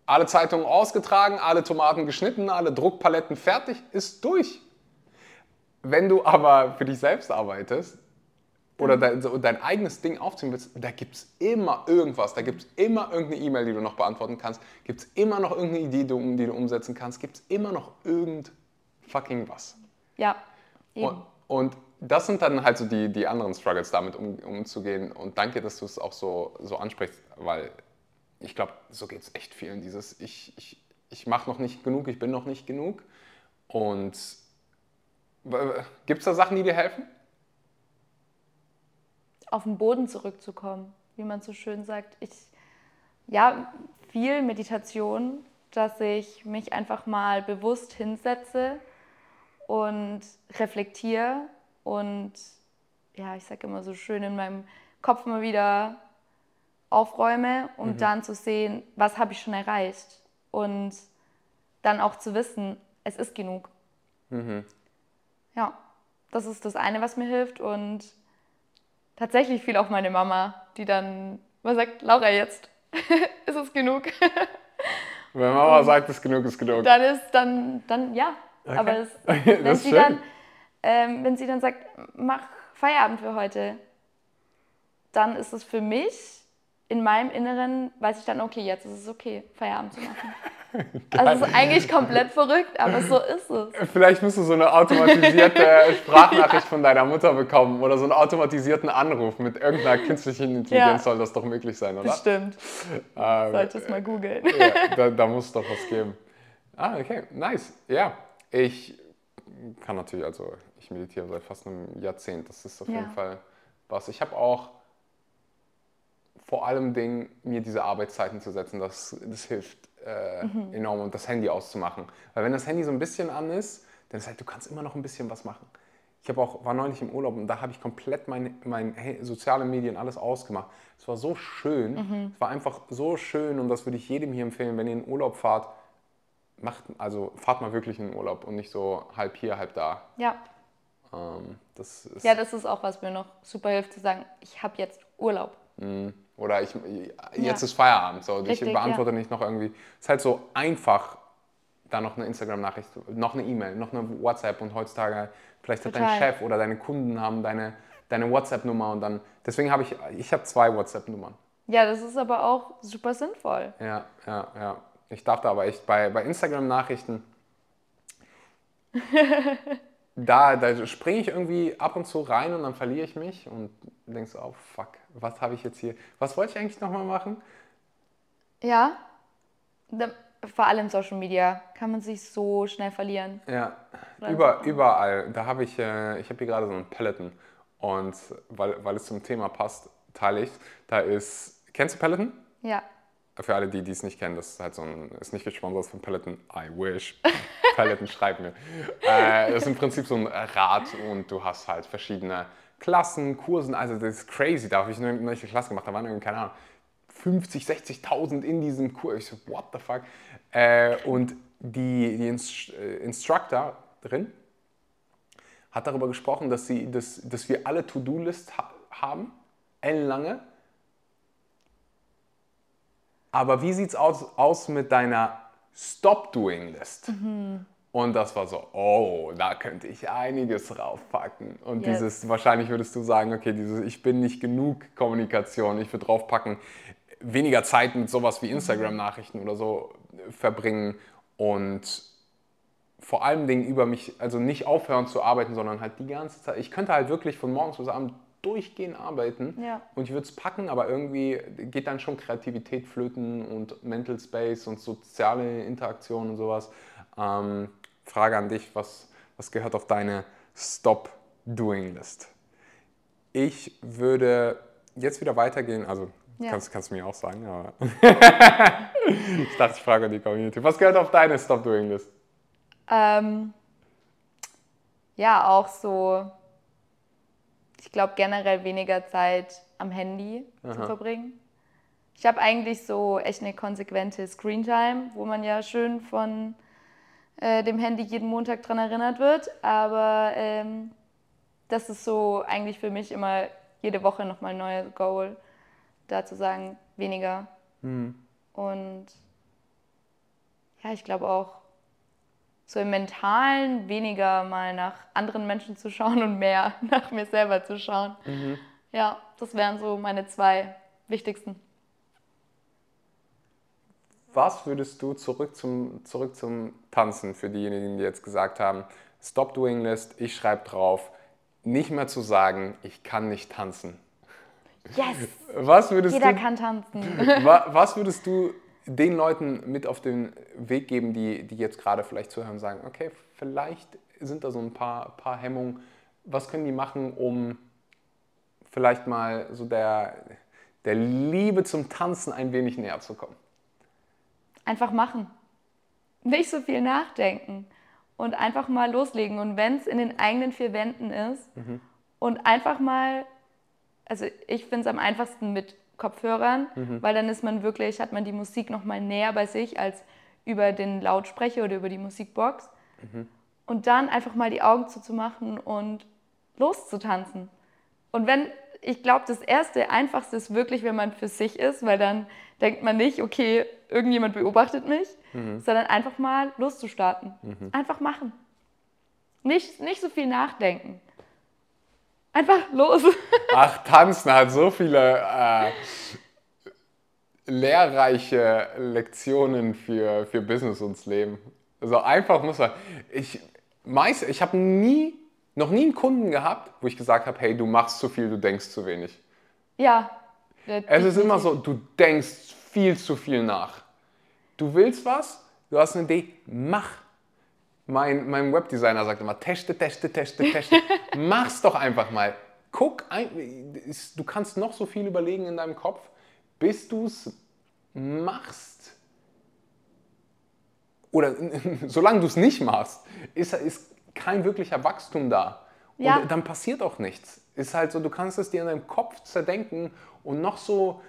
A: Alle Zeitungen ausgetragen, alle Tomaten geschnitten, alle Druckpaletten fertig, ist durch. Wenn du aber für dich selbst arbeitest, oder dein, so dein eigenes Ding aufziehen willst, da gibt es immer irgendwas, da gibt es immer irgendeine E-Mail, die du noch beantworten kannst, gibt es immer noch irgendeine Idee, die, die du umsetzen kannst, gibt es immer noch irgend fucking was.
B: Ja,
A: eben. Und, und, das sind dann halt so die, die anderen Struggles, damit um, umzugehen. Und danke, dass du es auch so, so ansprichst, weil ich glaube, so geht es echt vielen. Dieses, ich, ich, ich mache noch nicht genug, ich bin noch nicht genug. Und gibt es da Sachen, die dir helfen?
B: auf den Boden zurückzukommen, wie man so schön sagt. Ich, ja, viel Meditation, dass ich mich einfach mal bewusst hinsetze und reflektiere und ja, ich sage immer so schön in meinem Kopf mal wieder aufräume und mhm. dann zu sehen, was habe ich schon erreicht und dann auch zu wissen, es ist genug. Mhm. Ja, das ist das eine, was mir hilft und tatsächlich viel auf meine Mama, die dann mal sagt, Laura, jetzt ist es genug.
A: Wenn Mama sagt, es ist genug, ist genug.
B: Dann ist dann, dann ja. Okay. Aber es, wenn, sie dann, ähm, wenn sie dann sagt, mach Feierabend für heute, dann ist es für mich in meinem Inneren, weiß ich dann, okay, jetzt ist es okay, Feierabend zu machen. Also es ist eigentlich komplett verrückt, aber so ist es.
A: Vielleicht musst du so eine automatisierte Sprachnachricht von deiner Mutter bekommen oder so einen automatisierten Anruf mit irgendeiner künstlichen Intelligenz ja. soll das doch möglich sein, oder?
B: Bestimmt. Ähm, Solltest mal googeln.
A: Ja, da, da muss es doch was geben. Ah, okay, nice. Ja, ich kann natürlich, also ich meditiere seit fast einem Jahrzehnt. Das ist auf ja. jeden Fall was. Ich habe auch vor allem Ding, mir diese Arbeitszeiten zu setzen, das, das hilft äh, mhm. enorm und das Handy auszumachen. Weil wenn das Handy so ein bisschen an ist, dann ist halt, du kannst immer noch ein bisschen was machen. Ich habe auch, war neulich im Urlaub und da habe ich komplett meine, meine soziale Medien alles ausgemacht. Es war so schön, mhm. es war einfach so schön und das würde ich jedem hier empfehlen, wenn ihr in Urlaub fahrt, macht, also fahrt mal wirklich in den Urlaub und nicht so halb hier, halb da.
B: Ja.
A: Ähm, das
B: ja, das ist auch, was mir noch super hilft, zu sagen, ich habe jetzt Urlaub.
A: Mhm. Oder ich, jetzt ja. ist Feierabend. So. Richtig, ich beantworte ja. nicht noch irgendwie. Es ist halt so einfach, da noch eine Instagram-Nachricht, noch eine E-Mail, noch eine WhatsApp und heutzutage vielleicht hat dein Chef oder deine Kunden haben deine, deine WhatsApp-Nummer und dann, deswegen habe ich, ich habe zwei WhatsApp-Nummern.
B: Ja, das ist aber auch super sinnvoll.
A: Ja, ja, ja. Ich dachte aber echt, bei, bei Instagram-Nachrichten, da, da springe ich irgendwie ab und zu rein und dann verliere ich mich und denkst, oh fuck, was habe ich jetzt hier, was wollte ich eigentlich nochmal machen?
B: Ja, vor allem Social Media kann man sich so schnell verlieren.
A: Ja, Über, überall. Da habe ich, äh, ich habe hier gerade so einen Peloton und weil, weil es zum Thema passt, teile ich. Da ist, kennst du Peloton?
B: Ja.
A: Für alle, die es nicht kennen, das ist halt so ein, ist nicht gesponsert von Peloton. I wish. Peloton schreibt mir. Äh, das ist im Prinzip so ein Rad und du hast halt verschiedene Klassen, Kursen, also das ist crazy. Da habe ich eine neue Klasse gemacht, da waren irgendwie, keine Ahnung, 50, 60.000 in diesem Kurs. Ich so, what the fuck? Äh, und die, die Inst äh, Instructor drin hat darüber gesprochen, dass, sie, dass, dass wir alle To-Do-List ha haben ellenlange. Aber wie sieht's aus, aus mit deiner Stop-Doing-List?
B: Mhm.
A: Und das war so, oh, da könnte ich einiges raufpacken. Und
B: Yes.
A: dieses, wahrscheinlich würdest du sagen, okay, dieses Ich bin nicht genug Kommunikation, ich würde draufpacken, weniger Zeit mit sowas wie Instagram-Nachrichten oder so verbringen und vor allem Dingen über mich, also nicht aufhören zu arbeiten, sondern halt die ganze Zeit. Ich könnte halt wirklich von morgens bis abends durchgehend arbeiten
B: Ja.
A: und ich würde es packen, aber irgendwie geht dann schon Kreativität flöten und Mental Space und soziale Interaktion und sowas. Ähm, Frage an dich, was, was gehört auf deine Stop-Doing-List? Ich würde jetzt wieder weitergehen, also
B: Ja.
A: kannst, kannst du mir auch sagen, aber ich dachte, ich frage die Community. Was gehört auf deine Stop-Doing-List?
B: Ähm, ja, auch so, ich glaube generell weniger Zeit am Handy zu
A: Aha.
B: verbringen. Ich habe eigentlich so echt eine konsequente Screentime, wo man ja schön von äh, dem Handy jeden Montag dran erinnert wird. Aber ähm, das ist so eigentlich für mich immer jede Woche nochmal ein neues Goal, da zu sagen, weniger. Und ja, ich glaube auch so im Mentalen weniger mal nach anderen Menschen zu schauen und mehr nach mir selber zu schauen. Ja, das wären so meine zwei wichtigsten.
A: Was würdest du zurück zum, zurück zum Tanzen für diejenigen, die jetzt gesagt haben, Stop Doing List, ich schreibe drauf, nicht mehr zu sagen, ich kann nicht tanzen.
B: Yes!
A: Was würdest,
B: Jeder
A: du,
B: kann tanzen.
A: wa- was würdest du den Leuten mit auf den Weg geben, die, die jetzt gerade vielleicht zuhören und sagen, okay, vielleicht sind da so ein paar, paar Hemmungen. Was können die machen, um vielleicht mal so der, der Liebe zum Tanzen ein wenig näher zu kommen?
B: Einfach machen. Nicht so viel nachdenken und einfach mal loslegen. Und wenn es in den eigenen vier Wänden ist und einfach mal, also ich finde es am einfachsten mit Kopfhörern, weil dann ist man wirklich, hat man die Musik noch mal näher bei sich als über den Lautsprecher oder über die Musikbox. Und dann einfach mal die Augen zuzumachen und loszutanzen. Und wenn, ich glaube, das erste, einfachste ist wirklich, wenn man für sich ist, weil dann denkt man nicht, okay, irgendjemand beobachtet mich, sondern einfach mal loszustarten. Einfach machen. Nicht, nicht so viel nachdenken. Einfach los.
A: Ach, Tanzen hat so viele äh, lehrreiche Lektionen für, für Business und das Leben. Also einfach muss man. Ich, meist, ich habe nie, noch nie einen Kunden gehabt, wo ich gesagt habe, hey, du machst zu viel, du denkst zu wenig.
B: ja.
A: Es ist immer so, du denkst viel zu viel nach. Du willst was, du hast eine Idee, mach. Mein, mein Webdesigner sagt immer, teste, teste, teste, teste. Mach's doch einfach mal. Guck, ein, du kannst noch so viel überlegen in deinem Kopf, bis du es machst. Oder solange du es nicht machst, ist, ist kein wirklicher Wachstum da. Und
B: Ja.
A: dann passiert auch nichts. Ist halt so, du kannst es dir in deinem Kopf zerdenken und noch so,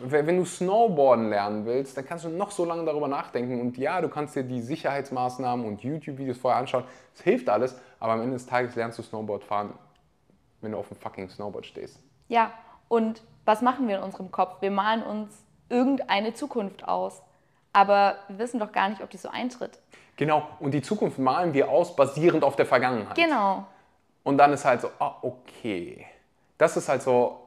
A: wenn du Snowboarden lernen willst, dann kannst du noch so lange darüber nachdenken. Und ja, du kannst dir die Sicherheitsmaßnahmen und YouTube-Videos vorher anschauen. Es hilft alles, aber am Ende des Tages lernst du Snowboard fahren, wenn du auf dem fucking Snowboard stehst.
B: Ja, und was machen wir in unserem Kopf? Wir malen uns irgendeine Zukunft aus. Aber wir wissen doch gar nicht, ob die so eintritt.
A: Genau, und die Zukunft malen wir aus, basierend auf der Vergangenheit.
B: Genau.
A: Und dann ist halt so, ah, okay. Das ist halt so,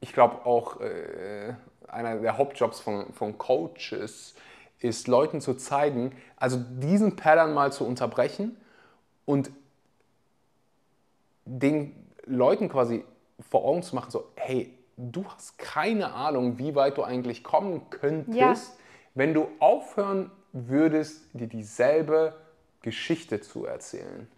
A: ich glaube auch äh, einer der Hauptjobs von, von Coaches ist, Leuten zu zeigen, also diesen Pattern mal zu unterbrechen und den Leuten quasi vor Augen zu machen, so, hey, du hast keine Ahnung, wie weit du eigentlich kommen könntest,
B: Ja.
A: wenn du aufhören würdest, dir dieselbe Geschichte zu erzählen.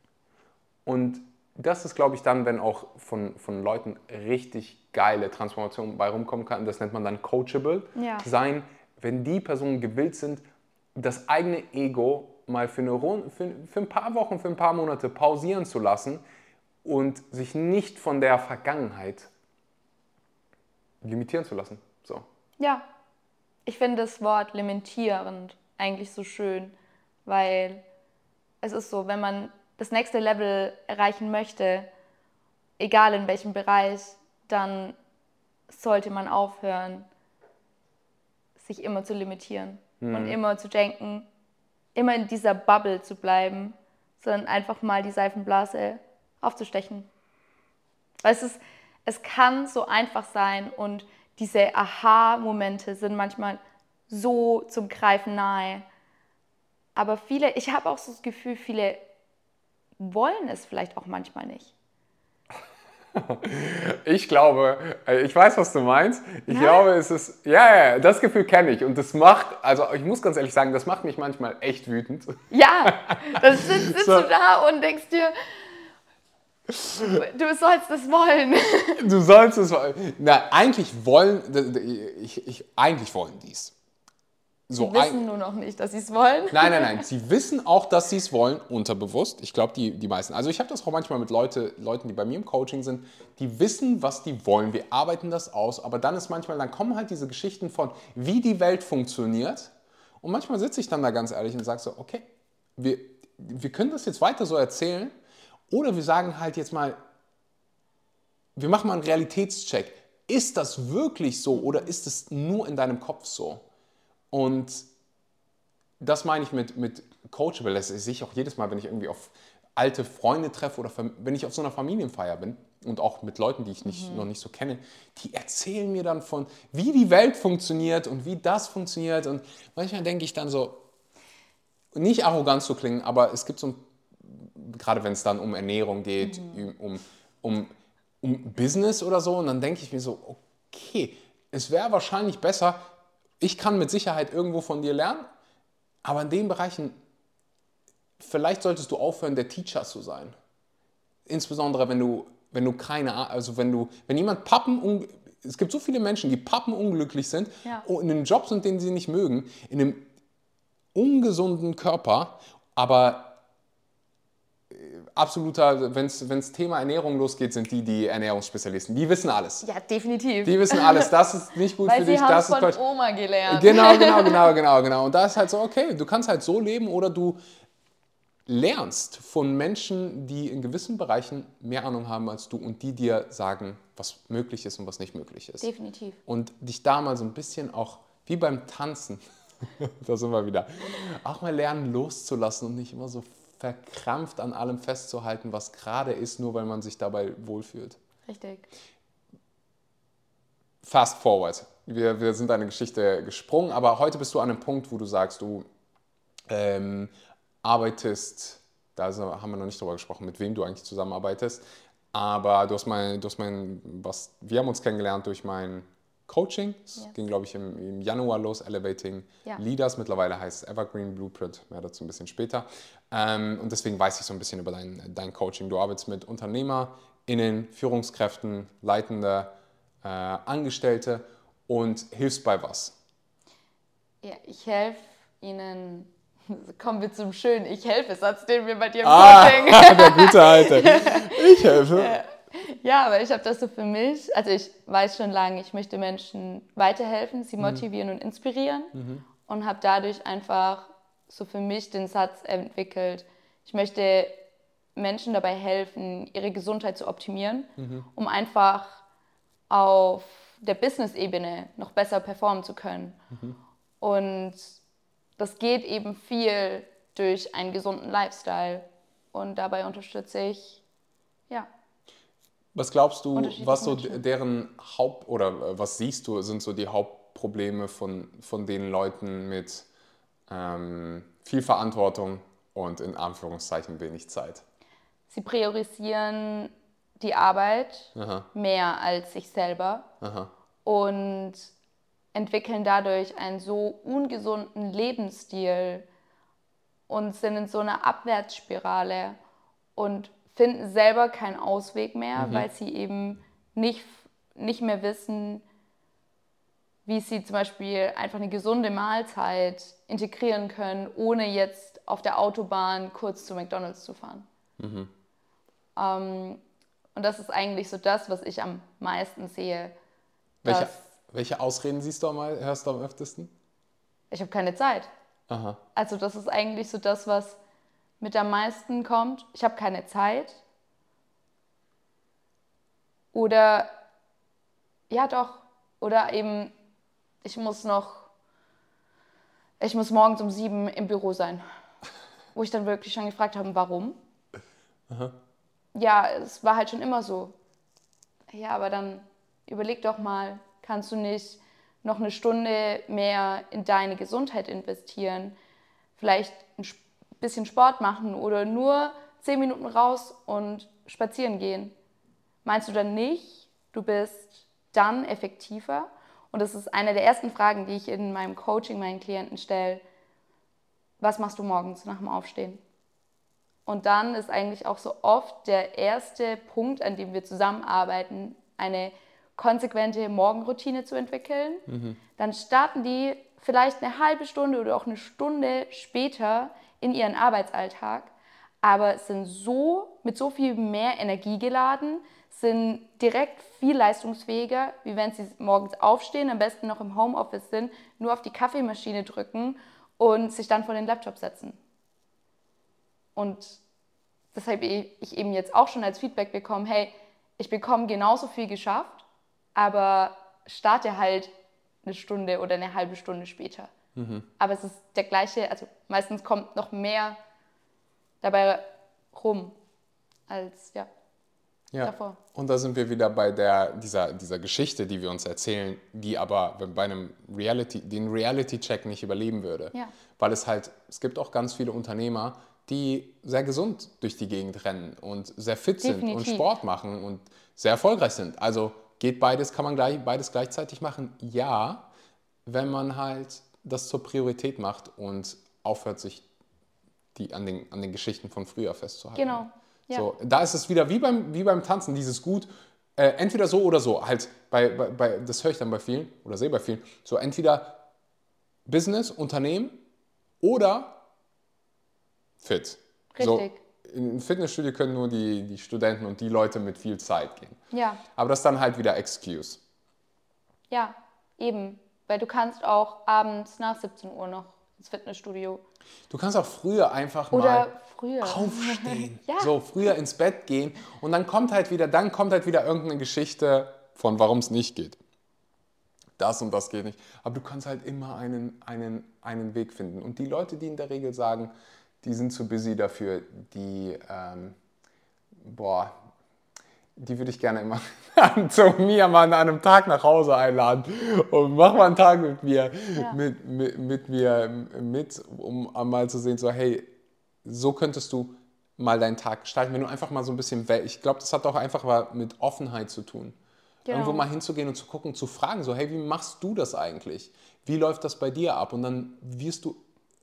A: Und das ist, glaube ich, dann, wenn auch von, von Leuten richtig geile Transformationen bei rumkommen kann. Das nennt man dann coachable
B: Ja.
A: sein, wenn die Personen gewillt sind, das eigene Ego mal für, eine, für, für ein paar Wochen, für ein paar Monate pausieren zu lassen und sich nicht von der Vergangenheit limitieren zu lassen. So.
B: Ja. Ich finde das Wort limitierend eigentlich so schön, weil es ist so, wenn man das nächste Level erreichen möchte, egal in welchem Bereich, dann sollte man aufhören, sich immer zu limitieren mhm. und immer zu denken, immer in dieser Bubble zu bleiben, sondern einfach mal die Seifenblase aufzustechen. Weil es, ist, es kann so einfach sein und diese Aha-Momente sind manchmal so zum Greifen nahe. Aber viele, ich habe auch so das Gefühl, viele wollen es vielleicht auch manchmal nicht.
A: Ich glaube, äh, ich weiß, was du meinst. Ich ja? glaube, es ist, ja, ja, das Gefühl kenne ich. Und das macht, also ich muss ganz ehrlich sagen, das macht mich manchmal echt wütend.
B: Ja, dann sitzt, sitzt so. du da und denkst dir, du sollst es wollen.
A: Du sollst es wollen. Na, eigentlich wollen, ich, ich, eigentlich wollen die es.
B: So sie wissen nur noch nicht, dass sie es wollen.
A: Nein, nein, nein. Sie wissen auch, dass sie es wollen, unterbewusst. Ich glaube, die, die meisten. Also ich habe das auch manchmal mit Leute, Leuten, die bei mir im Coaching sind, die wissen, was die wollen. Wir arbeiten das aus. Aber dann ist manchmal, dann kommen halt diese Geschichten von, wie die Welt funktioniert. Und manchmal sitze ich dann da ganz ehrlich und sage so, okay, wir, wir können das jetzt weiter so erzählen. Oder wir sagen halt jetzt mal, wir machen mal einen Realitätscheck. Ist das wirklich so oder ist es nur in deinem Kopf so? Und das meine ich mit, mit Coachable. Das sehe ich auch jedes Mal, wenn ich irgendwie auf alte Freunde treffe oder wenn ich auf so einer Familienfeier bin und auch mit Leuten, die ich nicht, mhm. noch nicht so kenne, die erzählen mir dann von, wie die Welt funktioniert und wie das funktioniert. Und manchmal denke ich dann so, nicht arrogant zu klingen, aber es gibt so, gerade wenn es dann um Ernährung geht, mhm. um, um, um Business oder so, und dann denke ich mir so, okay, es wäre wahrscheinlich besser, ich kann mit Sicherheit irgendwo von dir lernen, aber in den Bereichen, vielleicht solltest du aufhören, der Teacher zu sein. Insbesondere wenn du, wenn du keine, also wenn du, wenn jemand Pappen, es gibt so viele Menschen, die pappenunglücklich sind, ja. in einem Job sind, den sie nicht mögen, in einem ungesunden Körper, aber absoluter, wenn es Thema Ernährung losgeht, sind die die Ernährungsspezialisten. Die wissen alles.
B: Ja, definitiv.
A: Die wissen alles. Das ist nicht gut
B: Weil
A: für dich.
B: Das
A: ist
B: von Oma gelernt.
A: Genau, genau, genau, genau, genau. Und da ist halt so, okay, du kannst halt so leben oder du lernst von Menschen, die in gewissen Bereichen mehr Ahnung haben als du und die dir sagen, was möglich ist und was nicht möglich ist.
B: Definitiv.
A: Und dich da mal so ein bisschen auch, wie beim Tanzen, da sind wir wieder, auch mal lernen loszulassen und nicht immer so verkrampft an allem festzuhalten, was gerade ist, nur weil man sich dabei wohlfühlt.
B: Richtig.
A: Fast forward. Wir, wir sind eine Geschichte gesprungen, aber heute bist du an einem Punkt, wo du sagst, du ähm, arbeitest, da haben wir noch nicht drüber gesprochen, mit wem du eigentlich zusammenarbeitest, aber du hast mein, du hast mein, was, wir haben uns kennengelernt durch mein Coaching. Es yes. ging, glaube ich, im, im, Januar los, Elevating ja. Leaders. Mittlerweile heißt es Evergreen Blueprint, mehr dazu ein bisschen später. Ähm, und deswegen weiß ich so ein bisschen über dein, dein Coaching. Du arbeitest mit UnternehmerInnen, Führungskräften, Leitende, äh, Angestellte und hilfst bei was?
B: Ja, ich helfe ihnen Kommen wir zum schönen Ich helfe Satz, den wir bei dir im
A: ah, Coaching. der gute Alte. Ich helfe.
B: Ja, aber ich habe das so für mich, also ich weiß schon lange, ich möchte Menschen weiterhelfen, sie mhm. motivieren mhm. und inspirieren mhm. und habe dadurch einfach so für mich den Satz entwickelt, ich möchte Menschen dabei helfen, ihre Gesundheit zu optimieren, mhm. um einfach auf der Business-Ebene noch besser performen zu können. Mhm. Und das geht eben viel durch einen gesunden Lifestyle. Und dabei unterstütze ich, ja,
A: was glaubst du, was so deren Haupt- oder äh, was siehst du, sind so die Hauptprobleme von, von den Leuten mit ähm, viel Verantwortung und in Anführungszeichen wenig Zeit?
B: Sie priorisieren die Arbeit Aha. mehr als sich selber Aha. und entwickeln dadurch einen so ungesunden Lebensstil und sind in so einer Abwärtsspirale und finden selber keinen Ausweg mehr, mhm. weil sie eben nicht, nicht mehr wissen, wie sie zum Beispiel einfach eine gesunde Mahlzeit integrieren können, ohne jetzt auf der Autobahn kurz zu McDonald's zu fahren. Mhm. Ähm, und das ist eigentlich so das, was ich am meisten sehe.
A: Welche, welche Ausreden siehst du am, hörst du am öftesten?
B: Ich habe keine Zeit. Aha. Also das ist eigentlich so das, was mit am meisten kommt, ich habe keine Zeit. Oder ja doch, Oder eben, ich muss noch, ich muss morgens um sieben im Büro sein. Wo ich dann wirklich schon gefragt habe, warum? Aha. Ja, es war halt schon immer so. Ja, aber dann überleg doch mal, kannst du nicht noch eine Stunde mehr in deine Gesundheit investieren? Vielleicht ein bisschen Sport machen oder nur zehn Minuten raus und spazieren gehen. Meinst du dann nicht, du bist dann effektiver? Und das ist eine der ersten Fragen, die ich in meinem Coaching meinen Klienten stelle. Was machst du morgens nach dem Aufstehen? Und dann ist eigentlich auch so oft der erste Punkt, an dem wir zusammenarbeiten, eine konsequente Morgenroutine zu entwickeln. Mhm. Dann starten die vielleicht eine halbe Stunde oder auch eine Stunde später in ihren Arbeitsalltag, aber sind so mit so viel mehr Energie geladen, sind direkt viel leistungsfähiger, wie wenn sie morgens aufstehen, am besten noch im Homeoffice sind, nur auf die Kaffeemaschine drücken und sich dann vor den Laptop setzen. Und deshalb ich eben jetzt auch schon als Feedback bekommen, hey, ich bekomme genauso viel geschafft, aber starte halt eine Stunde oder eine halbe Stunde später. Mhm. Aber es ist der gleiche, also meistens kommt noch mehr dabei rum als ja,
A: ja. davor. Und da sind wir wieder bei der, dieser, dieser Geschichte, die wir uns erzählen, die aber bei einem Reality, den Reality-Check nicht überleben würde. Ja. Weil es halt, es gibt auch ganz viele Unternehmer, die sehr gesund durch die Gegend rennen und sehr fit Definitiv. sind und Sport machen und sehr erfolgreich sind. Also geht beides, kann man gleich, beides gleichzeitig machen? Ja, wenn man halt das zur Priorität macht und aufhört, sich die, an, den, an den Geschichten von früher festzuhalten. Genau. Ja. So, da ist es wieder wie beim, wie beim Tanzen, dieses Gut, äh, entweder so oder so. Halt bei, bei, bei, das höre ich dann bei vielen oder sehe bei vielen. So entweder Business, Unternehmen oder fit. Richtig. So, in ein Fitnessstudio können nur die, die Studenten und die Leute mit viel Zeit gehen. Ja. Aber das ist dann halt wieder Excuse.
B: Ja, eben. Weil du kannst auch abends nach 17 Uhr noch ins Fitnessstudio.
A: Du kannst auch früher einfach Oder mal früher. aufstehen. ja. So früher ins Bett gehen und dann kommt halt wieder, dann kommt halt wieder irgendeine Geschichte von warum es nicht geht. Das und das geht nicht. Aber du kannst halt immer einen, einen, einen Weg finden. Und die Leute, die in der Regel sagen, die sind zu busy dafür, die, ähm, boah, die würde ich gerne immer zu mir mal an einem Tag nach Hause einladen und mach mal einen Tag mit mir, ja. mit, mit, mit, mir mit, um mal zu sehen, so hey, so könntest du mal deinen Tag gestalten, wenn du einfach mal so ein bisschen, ich glaube, das hat auch einfach mit Offenheit zu tun. Genau. Irgendwo mal hinzugehen und zu gucken, zu fragen, so hey, wie machst du das eigentlich? Wie läuft das bei dir ab? Und dann wirst du,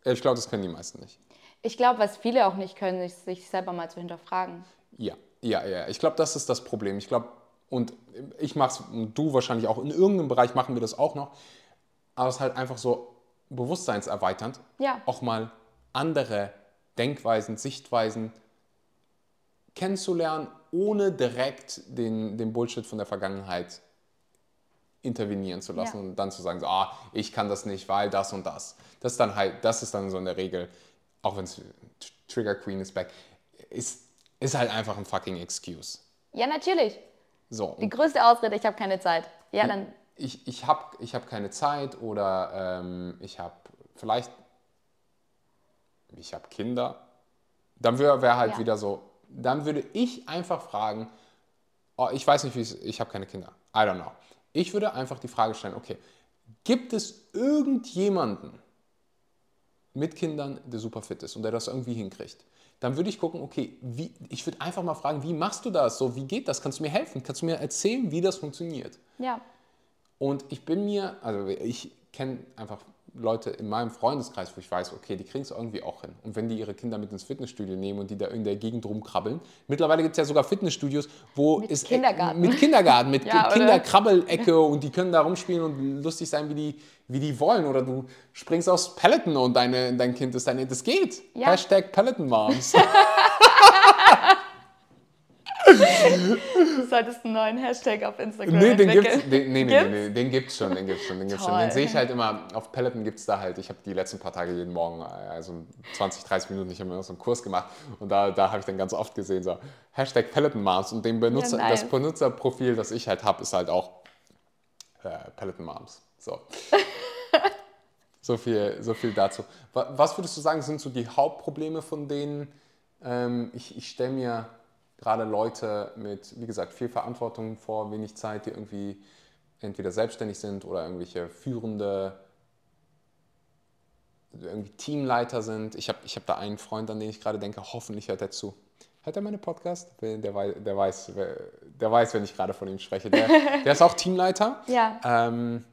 A: ich glaube, das können die meisten nicht.
B: Ich glaube, was viele auch nicht können, ist sich selber mal zu hinterfragen.
A: Ja, ja, ja. Ich glaube, das ist das Problem. Ich glaube, und ich mache es, und du wahrscheinlich auch, in irgendeinem Bereich machen wir das auch noch, aber es ist halt einfach so bewusstseinserweiternd, ja. auch mal andere Denkweisen, Sichtweisen kennenzulernen, ohne direkt den, den Bullshit von der Vergangenheit intervenieren zu lassen ja. und dann zu sagen, so, ah, ich kann das nicht, weil das und das. Das ist dann halt, das ist dann so in der Regel auch wenn es Trigger Queen ist back, ist, ist halt einfach ein fucking Excuse.
B: Ja, natürlich. So. Die größte Ausrede, ich habe keine Zeit. Ja, dann.
A: Ich, ich habe ich hab keine Zeit oder ähm, ich habe vielleicht, ich habe Kinder. Dann wäre wär halt ja. wieder so, dann würde ich einfach fragen, oh, ich weiß nicht, wie ich habe keine Kinder. I don't know. Ich würde einfach die Frage stellen, okay, gibt es irgendjemanden, mit Kindern, der super fit ist und der das irgendwie hinkriegt, dann würde ich gucken, okay, wie, ich würde einfach mal fragen, wie machst du das? So, wie geht das? Kannst du mir helfen? Kannst du mir erzählen, wie das funktioniert? Ja. Und ich bin mir, also ich kenne einfach Leute in meinem Freundeskreis, wo ich weiß, okay, die kriegen es irgendwie auch hin. Und wenn die ihre Kinder mit ins Fitnessstudio nehmen und die da in der Gegend rumkrabbeln. Mittlerweile gibt es ja sogar Fitnessstudios, wo
B: mit
A: es
B: Kindergarten.
A: mit Kindergarten, mit ja, Kinderkrabbelecke und die können da rumspielen und lustig sein, wie die, wie die wollen. Oder du springst aus Peloton und deine, dein Kind ist deine. Das geht. Ja. Hashtag Peloton Moms.
B: Du solltest einen neuen Hashtag auf Instagram nee, den
A: gibt's, den, nee, nee, gibt's? nee, den gibt's schon, den gibt's schon, den gibt's schon. Den sehe ich halt immer, auf Peloton gibt es da halt, ich habe die letzten paar Tage jeden Morgen, also 20, 30 Minuten, ich habe mir so einen Kurs gemacht und da, da habe ich dann ganz oft gesehen, so Hashtag Peloton Moms und den Benutzer, ja, nice. das Benutzerprofil, das ich halt habe, ist halt auch Äh, Peloton Moms. So. so, viel, so viel dazu. Was würdest du sagen, sind so die Hauptprobleme von denen? Ähm, ich ich stelle mir gerade Leute mit, wie gesagt, viel Verantwortung vor, wenig Zeit, die irgendwie entweder selbstständig sind oder irgendwelche führende irgendwie Teamleiter sind. Ich habe ich hab da einen Freund, an den ich gerade denke, hoffentlich hört er zu. Hört er meine Podcast? Der, weiß, der, weiß, der weiß, wenn ich gerade von ihm spreche. Der, der ist auch Teamleiter.
B: Ja.
A: Ähm,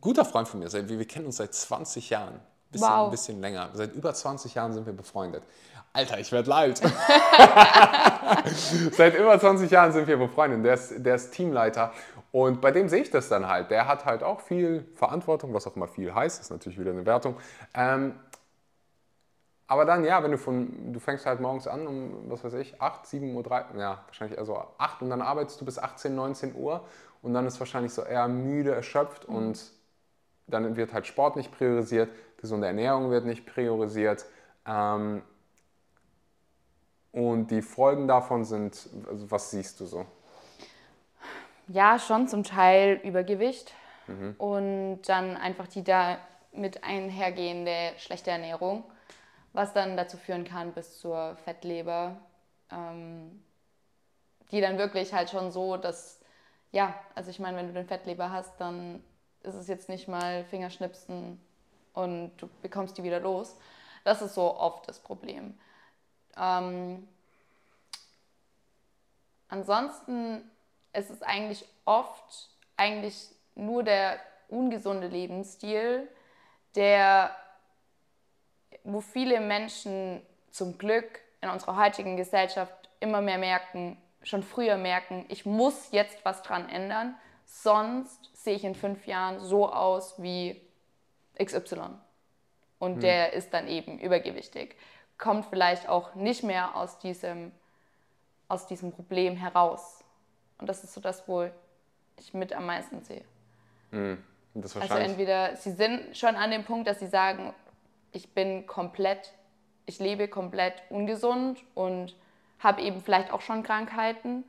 A: guter Freund von mir. Wir, wir kennen uns seit 20 Jahren. Bisschen, wow. Ein bisschen länger. Seit über 20 Jahren sind wir befreundet. Alter, ich werde leid. seit über 20 Jahren sind wir befreundet. Der ist, der ist Teamleiter. Und bei dem sehe ich das dann halt. Der hat halt auch viel Verantwortung, was auch immer viel heißt. Das ist natürlich wieder eine Wertung. Ähm, aber dann, ja, wenn du von, du fängst halt morgens an um, was weiß ich, 8, 7 Uhr, 3, ja, wahrscheinlich eher so 8 und dann arbeitest du bis 18, 19 Uhr und dann ist wahrscheinlich so eher müde, erschöpft mhm. und dann wird halt Sport nicht priorisiert, gesunde Ernährung wird nicht priorisiert. Ähm, und die Folgen davon sind, also was siehst du so?
B: Ja, schon zum Teil Übergewicht mhm. und dann einfach die da mit einhergehende schlechte Ernährung was dann dazu führen kann bis zur Fettleber, ähm, die dann wirklich halt schon so, dass, ja, also ich meine, wenn du den Fettleber hast, dann ist es jetzt nicht mal Fingerschnipsen und du bekommst die wieder los. Das ist so oft das Problem. Ähm, ansonsten ist es eigentlich oft eigentlich nur der ungesunde Lebensstil, der wo viele Menschen zum Glück in unserer heutigen Gesellschaft immer mehr merken, schon früher merken, ich muss jetzt was dran ändern, sonst sehe ich in fünf Jahren so aus wie XY. Und hm. der ist dann eben übergewichtig. Kommt vielleicht auch nicht mehr aus diesem, aus diesem Problem heraus. Und das ist so das, wo ich mit am meisten sehe.
A: Hm.
B: also entweder sie sind schon an dem Punkt, dass sie sagen, ich bin komplett, ich lebe komplett ungesund und habe eben vielleicht auch schon Krankheiten.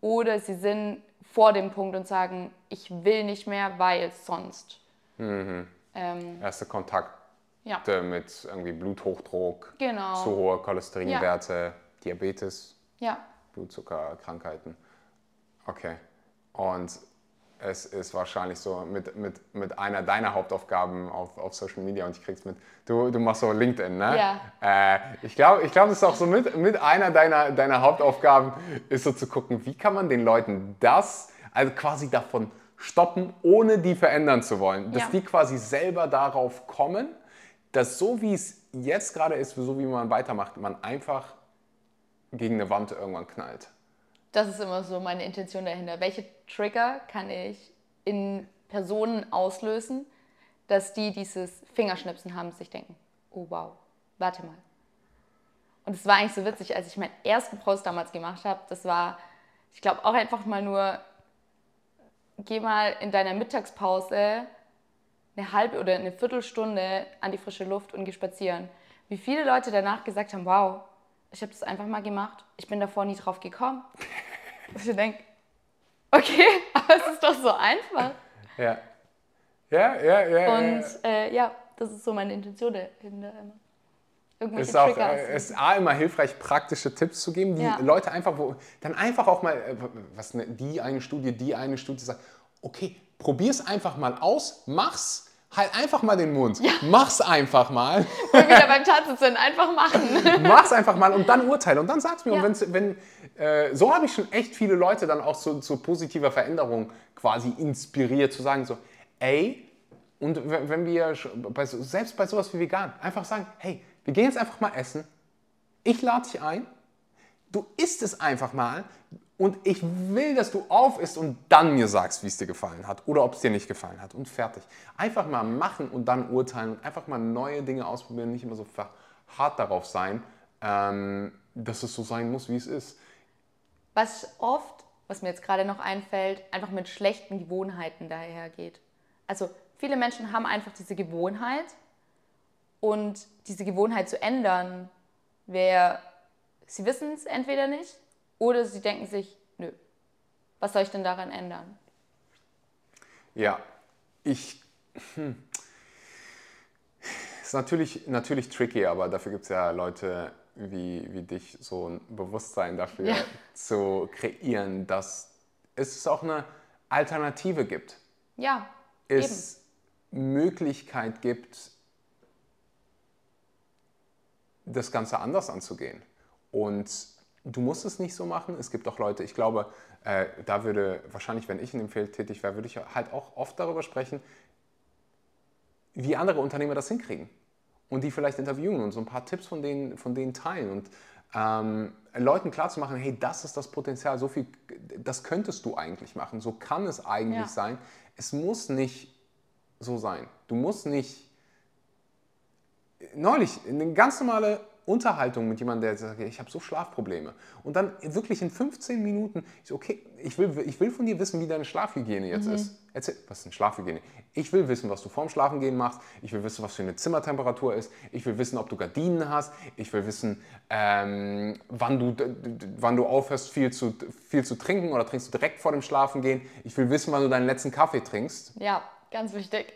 B: Oder sie sind vor dem Punkt und sagen, ich will nicht mehr, weil sonst.
A: Mhm. Ähm, Erste Kontakte
B: ja.
A: mit irgendwie Bluthochdruck,
B: genau.
A: zu hohe Cholesterinwerte, ja. Diabetes,
B: ja.
A: Blutzuckerkrankheiten. Okay. Und es ist wahrscheinlich so mit, mit, mit einer deiner Hauptaufgaben auf, auf Social Media und ich krieg's mit. Du, du machst so LinkedIn, ne?
B: Ja.
A: Äh, ich glaube, ich glaub, das ist auch so mit, mit einer deiner, deiner Hauptaufgaben, ist so zu gucken, wie kann man den Leuten das, also quasi davon stoppen, ohne die verändern zu wollen. Dass ja. die quasi selber darauf kommen, dass so wie es jetzt gerade ist, so wie man weitermacht, man einfach gegen eine Wand irgendwann knallt.
B: Das ist immer so meine Intention dahinter. Welche Trigger kann ich in Personen auslösen, dass die dieses Fingerschnipsen haben, sich denken, oh wow, warte mal. Und es war eigentlich so witzig, als ich meinen ersten Post damals gemacht habe, das war, ich glaube, auch einfach mal nur, geh mal in deiner Mittagspause eine halbe oder eine Viertelstunde an die frische Luft und geh spazieren. Wie viele Leute danach gesagt haben, wow, ich habe das einfach mal gemacht. Ich bin davor nie drauf gekommen. Und ich denke, okay, aber es ist doch so einfach.
A: Ja. Ja, ja, ja.
B: Und äh, ja, das ist so meine Intention dahinter immer.
A: Irgendwelche ist auch, äh, ist A, immer hilfreich, praktische Tipps zu geben, die ja. Leute einfach, wo, dann einfach auch mal, äh, was ne, die eine Studie, die eine Studie sagt, okay, probier es einfach mal aus, mach's, Halt einfach mal den Mund. Ja. Mach's einfach mal.
B: Wir wieder beim Tanzen sind, einfach machen.
A: Mach's einfach mal und dann urteile und dann sag's mir. Ja. Und wenn, äh, so habe ich schon echt viele Leute dann auch zu, zu positiver Veränderung quasi inspiriert, zu sagen so, ey, und wenn wir bei, selbst bei sowas wie vegan einfach sagen, hey, wir gehen jetzt einfach mal essen. Ich lade dich ein. Du isst es einfach mal und ich will, dass du auf isst und dann mir sagst, wie es dir gefallen hat oder ob es dir nicht gefallen hat. Und fertig. Einfach mal machen und dann urteilen und einfach mal neue Dinge ausprobieren, nicht immer so hart darauf sein, ähm, dass es so sein muss, wie es ist.
B: Was oft, was mir jetzt gerade noch einfällt, einfach mit schlechten Gewohnheiten dahergeht. Also viele Menschen haben einfach diese Gewohnheit und diese Gewohnheit zu ändern, wäre, sie wissen es entweder nicht oder sie denken sich, nö, was soll ich denn daran ändern?
A: Ja, ich. Hm. Ist natürlich, natürlich tricky, aber dafür gibt es ja Leute wie, wie dich, so ein Bewusstsein dafür ja. zu kreieren, dass es auch eine Alternative gibt.
B: Ja.
A: Es eben. Möglichkeit gibt, das Ganze anders anzugehen. Und du musst es nicht so machen. Es gibt auch Leute, ich glaube, äh, da würde wahrscheinlich, wenn ich in dem Feld tätig wäre, würde ich halt auch oft darüber sprechen, wie andere Unternehmer das hinkriegen. Und die vielleicht interviewen und so ein paar Tipps von denen, von denen teilen und ähm, Leuten klarzumachen, hey, das ist das Potenzial, so viel, das könntest du eigentlich machen, so kann es eigentlich ja. sein. Es muss nicht so sein. Du musst nicht neulich eine ganz normale Unterhaltung mit jemandem, der sagt, ich habe so Schlafprobleme. Und dann wirklich in 15 Minuten, ich so, okay, ich will, ich will von dir wissen, wie deine Schlafhygiene jetzt mhm. ist. Erzähl, was ist denn Schlafhygiene? Ich will wissen, was du vorm Schlafengehen machst. Ich will wissen, was für eine Zimmertemperatur ist. Ich will wissen, ob du Gardinen hast. Ich will wissen, ähm, wann, du, wann du aufhörst, viel zu, viel zu trinken oder trinkst du direkt vor dem Schlafengehen. Ich will wissen, wann du deinen letzten Kaffee trinkst.
B: Ja, ganz wichtig.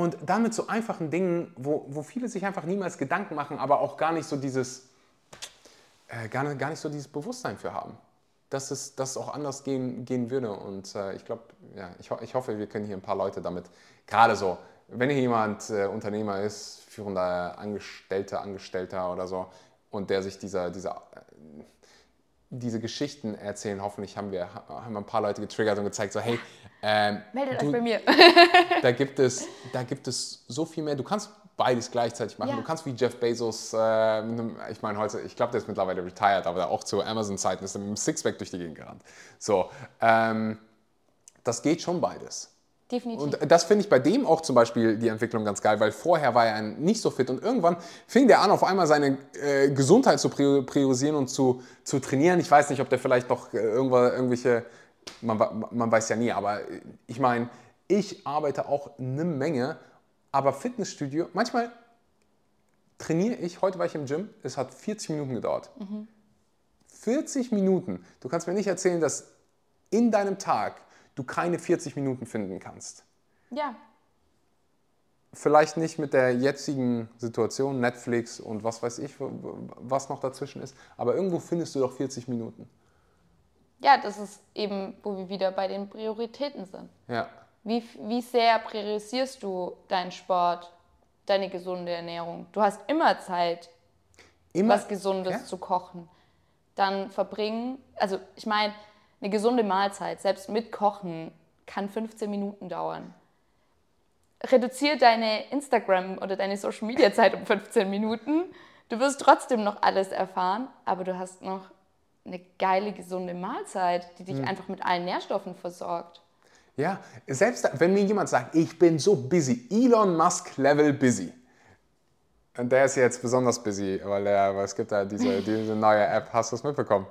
A: Und dann mit so einfachen Dingen, wo, wo viele sich einfach niemals Gedanken machen, aber auch gar nicht so dieses, äh, gar, gar nicht so dieses Bewusstsein für haben, dass es, dass es auch anders gehen, gehen würde. Und äh, ich glaube, ja, ich, ich hoffe, wir können hier ein paar Leute damit, gerade so, wenn hier jemand äh, Unternehmer ist, führender Angestellter, Angestellter oder so, und der sich dieser, dieser äh, diese Geschichten erzählen. Hoffentlich haben wir, haben wir ein paar Leute getriggert und gezeigt, so hey,
B: ähm, meldet du, euch bei mir.
A: da, gibt es, da gibt es so viel mehr. Du kannst beides gleichzeitig machen. Ja. Du kannst wie Jeff Bezos, äh, ich meine heute, ich glaube, der ist mittlerweile retired, aber auch zu Amazon-Zeiten ist er mit einem Sixpack durch die Gegend gerannt. So, ähm, das geht schon beides.
B: Definitiv.
A: Und das finde ich bei dem auch zum Beispiel die Entwicklung ganz geil, weil vorher war er nicht so fit und irgendwann fing der an, auf einmal seine äh, Gesundheit zu priorisieren und zu, zu trainieren. Ich weiß nicht, ob der vielleicht noch äh, irgendwelche, man, man weiß ja nie, aber ich meine, ich arbeite auch eine Menge, aber Fitnessstudio, manchmal trainiere ich, heute war ich im Gym, es hat 40 Minuten gedauert. Mhm. 40 Minuten. Du kannst mir nicht erzählen, dass in deinem Tag du keine 40 Minuten finden kannst.
B: Ja.
A: Vielleicht nicht mit der jetzigen Situation, Netflix und was weiß ich, was noch dazwischen ist, aber irgendwo findest du doch 40 Minuten.
B: Ja, das ist eben, wo wir wieder bei den Prioritäten sind.
A: Ja.
B: Wie, wie sehr priorisierst du deinen Sport, deine gesunde Ernährung? Du hast immer Zeit, immer? was Gesundes ja? zu kochen. Dann verbringen, also ich meine, eine gesunde Mahlzeit, selbst mit Kochen, kann 15 Minuten dauern. Reduziere deine Instagram- oder deine Social-Media-Zeit um 15 Minuten. Du wirst trotzdem noch alles erfahren, aber du hast noch eine geile, gesunde Mahlzeit, die dich mhm. einfach mit allen Nährstoffen versorgt.
A: Ja, selbst wenn mir jemand sagt, ich bin so busy, Elon Musk Level busy. Und der ist jetzt besonders busy, weil, er, weil es gibt da diese, diese neue App, hast du es mitbekommen?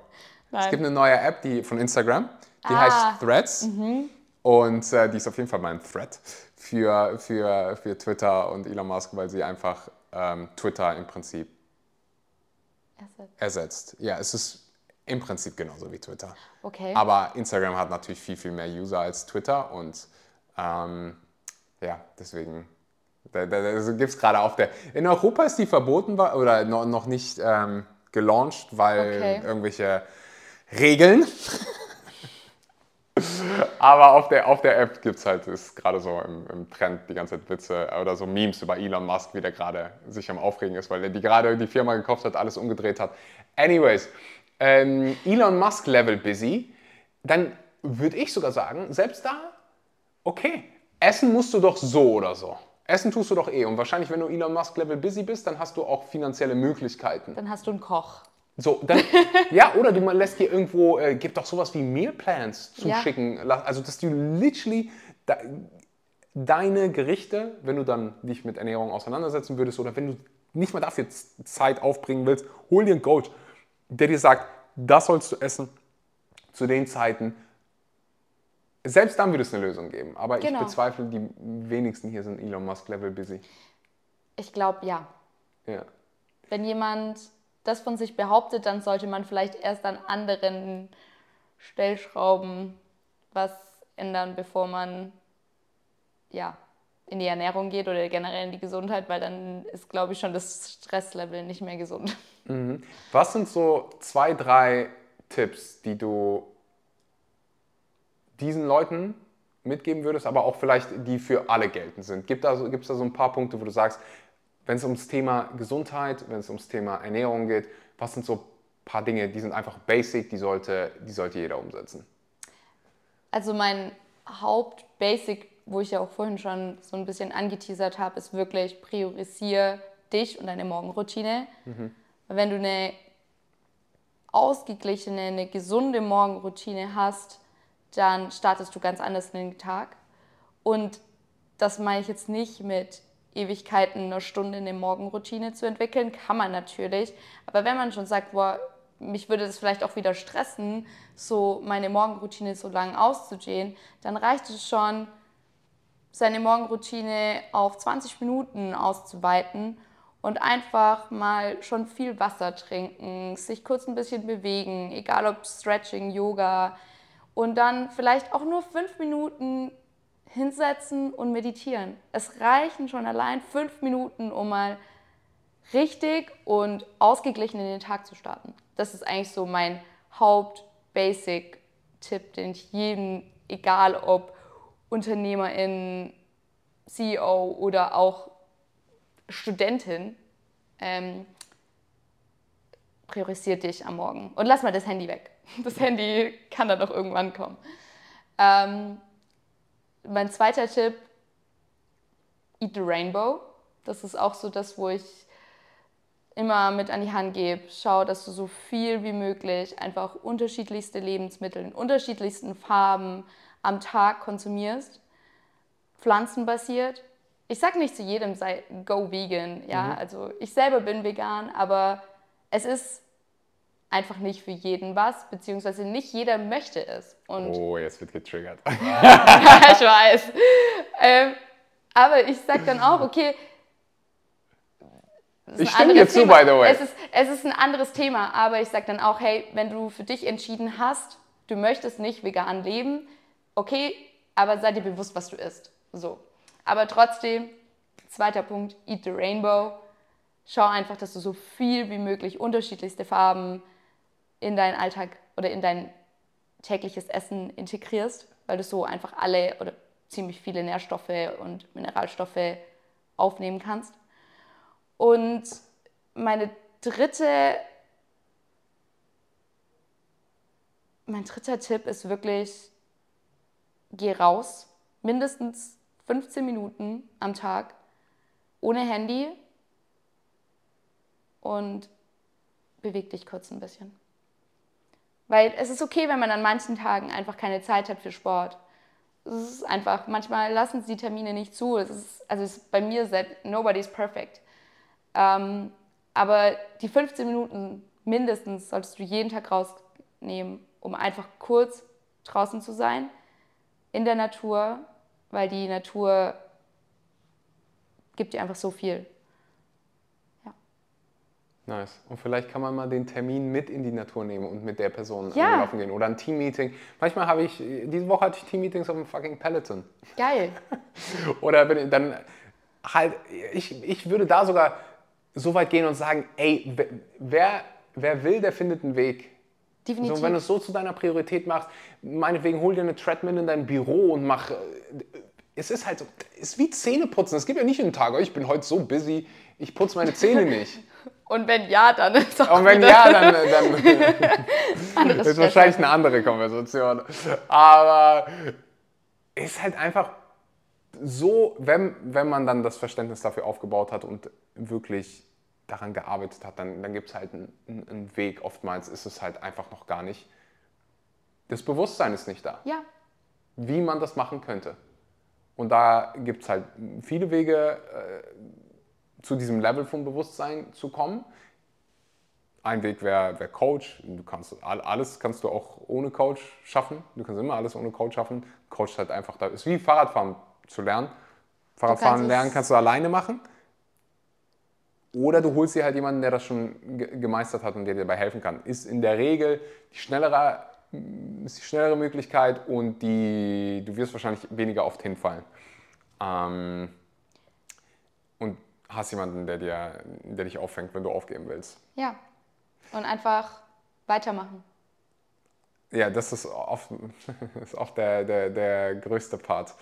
A: Nein. Es gibt eine neue App die, von Instagram, die ah. heißt Threads. Mhm. Und äh, die ist auf jeden Fall mein Thread für, für, für Twitter und Elon Musk, weil sie einfach ähm, Twitter im Prinzip ersetzt. ersetzt. Ja, es ist im Prinzip genauso wie Twitter.
B: Okay.
A: Aber Instagram hat natürlich viel, viel mehr User als Twitter und ähm, ja, deswegen da, da, da gibt es gerade auf der. In Europa ist die verboten oder noch nicht ähm, gelauncht, weil okay. irgendwelche Regeln. Aber auf der, auf der App gibt es halt, ist gerade so im, im, Trend die ganze Zeit Witze oder so Memes über Elon Musk, wie der gerade sich am Aufregen ist, weil er die gerade die Firma gekauft hat, alles umgedreht hat. Anyways, ähm, Elon Musk Level busy, dann würde ich sogar sagen, selbst da, okay, essen musst du doch so oder so. Essen tust du doch eh. Und wahrscheinlich, wenn du Elon Musk Level busy bist, dann hast du auch finanzielle Möglichkeiten.
B: Dann hast du einen Koch.
A: So, dann, ja, oder du lässt dir irgendwo, äh, gibt doch sowas wie Mealplans zuschicken. Ja. Also, dass du literally de, deine Gerichte, wenn du dann dich mit Ernährung auseinandersetzen würdest oder wenn du nicht mal dafür Zeit aufbringen willst, hol dir einen Coach, der dir sagt, das sollst du essen zu den Zeiten. Selbst dann würde es eine Lösung geben. Aber genau. ich bezweifle, die wenigsten hier sind Elon Musk Level busy.
B: Ich glaube, ja.
A: Ja.
B: Wenn jemand das von sich behauptet, dann sollte man vielleicht erst an anderen Stellschrauben was ändern, bevor man ja, in die Ernährung geht oder generell in die Gesundheit, weil dann ist, glaube ich, schon das Stresslevel nicht mehr gesund.
A: Mhm. Was sind so zwei, drei Tipps, die du diesen Leuten mitgeben würdest, aber auch vielleicht die für alle geltend sind? Gibt es da, da so ein paar Punkte, wo du sagst, wenn es ums Thema Gesundheit, wenn es ums Thema Ernährung geht, was sind so ein paar Dinge, die sind einfach basic, die sollte, die sollte jeder umsetzen?
B: Also mein Haupt-Basic, wo ich ja auch vorhin schon so ein bisschen angeteasert habe, ist wirklich priorisiere dich und deine Morgenroutine. Mhm. Wenn du eine ausgeglichene, eine gesunde Morgenroutine hast, dann startest du ganz anders in den Tag. Und das meine ich jetzt nicht mit Ewigkeiten eine Stunde eine Morgenroutine zu entwickeln, kann man natürlich. Aber wenn man schon sagt, boah, mich würde das vielleicht auch wieder stressen, so meine Morgenroutine so lang auszudehnen, dann reicht es schon, seine Morgenroutine auf 20 Minuten auszuweiten und einfach mal schon viel Wasser trinken, sich kurz ein bisschen bewegen, egal ob Stretching, Yoga und dann vielleicht auch nur fünf Minuten hinsetzen und meditieren. Es reichen schon allein fünf Minuten, um mal richtig und ausgeglichen in den Tag zu starten. Das ist eigentlich so mein Haupt-Basic-Tipp, den ich jedem, egal ob Unternehmerin, CEO oder auch Studentin, ähm, priorisiert dich am Morgen. Und lass mal das Handy weg. Das Handy kann dann doch irgendwann kommen. Ähm, mein zweiter Tipp, Eat the Rainbow. Das ist auch so das, wo ich immer mit an die Hand gebe. Schau, dass du so viel wie möglich einfach unterschiedlichste Lebensmittel in unterschiedlichsten Farben am Tag konsumierst. Pflanzenbasiert. Ich sage nicht zu jedem, sei go vegan. Ja, mhm. also ich selber bin vegan, aber es ist einfach nicht für jeden was, beziehungsweise nicht jeder möchte es.
A: Und oh, jetzt wird getriggert.
B: ja, ich weiß. Ähm, aber ich sage dann auch, okay,
A: ich stimme dir zu, by the way.
B: Es ist, es ist ein anderes Thema, aber ich sage dann auch, hey, wenn du für dich entschieden hast, du möchtest nicht vegan leben, okay, aber sei dir bewusst, was du isst. So. Aber trotzdem, zweiter Punkt, eat the rainbow. Schau einfach, dass du so viel wie möglich unterschiedlichste Farben in deinen Alltag oder in dein tägliches Essen integrierst, weil du so einfach alle oder ziemlich viele Nährstoffe und Mineralstoffe aufnehmen kannst. Und meine dritte, mein dritter Tipp ist wirklich, geh raus, mindestens 15 Minuten am Tag, ohne Handy und beweg dich kurz ein bisschen. Weil es ist okay, wenn man an manchen Tagen einfach keine Zeit hat für Sport. Es ist einfach, manchmal lassen sie die Termine nicht zu. Es ist, also es ist bei mir, nobody's perfect. Ähm, aber die 15 Minuten mindestens solltest du jeden Tag rausnehmen, um einfach kurz draußen zu sein, in der Natur, weil die Natur gibt dir einfach so viel.
A: Nice. Und vielleicht kann man mal den Termin mit in die Natur nehmen und mit der Person ja. laufen gehen. Oder ein Teammeeting. Manchmal habe ich, diese Woche hatte ich Teammeetings auf dem fucking Peloton.
B: Geil.
A: Oder bin dann halt, ich, ich würde da sogar so weit gehen und sagen, ey, wer, wer will, der findet einen Weg. Definitiv. So, wenn du es so zu deiner Priorität machst, meinetwegen hol dir eine Treadmill in dein Büro und mach. Es ist halt so, es ist wie Zähneputzen. Es gibt ja nicht einen Tag, oh, ich bin heute so busy, ich putze meine Zähne nicht.
B: Und wenn ja, dann ist auch
A: Und wenn ja, dann, dann ist wahrscheinlich eine andere Konversation. Aber ist halt einfach so, wenn, wenn man dann das Verständnis dafür aufgebaut hat und wirklich daran gearbeitet hat, dann, dann gibt es halt einen, einen Weg. Oftmals ist es halt einfach noch gar nicht. Das Bewusstsein ist nicht da.
B: Ja.
A: Wie man das machen könnte. Und da gibt es halt viele Wege, äh, zu diesem Level von Bewusstsein zu kommen. Ein Weg wäre wär Coach. Du kannst alles kannst du auch ohne Coach schaffen. Du kannst immer alles ohne Coach schaffen. Coach ist halt einfach da. Ist wie Fahrradfahren zu lernen. Fahrradfahren lernen kannst du alleine machen. Oder du holst dir halt jemanden, der das schon gemeistert hat und der dir dabei helfen kann. Ist in der Regel die schnellere ist die schnellere Möglichkeit und die, du wirst wahrscheinlich weniger oft hinfallen. Ähm, und hast jemanden, der, dir, der dich auffängt, wenn du aufgeben willst.
B: Ja. Und einfach weitermachen.
A: Ja, das ist oft, ist oft der, der, der größte Part.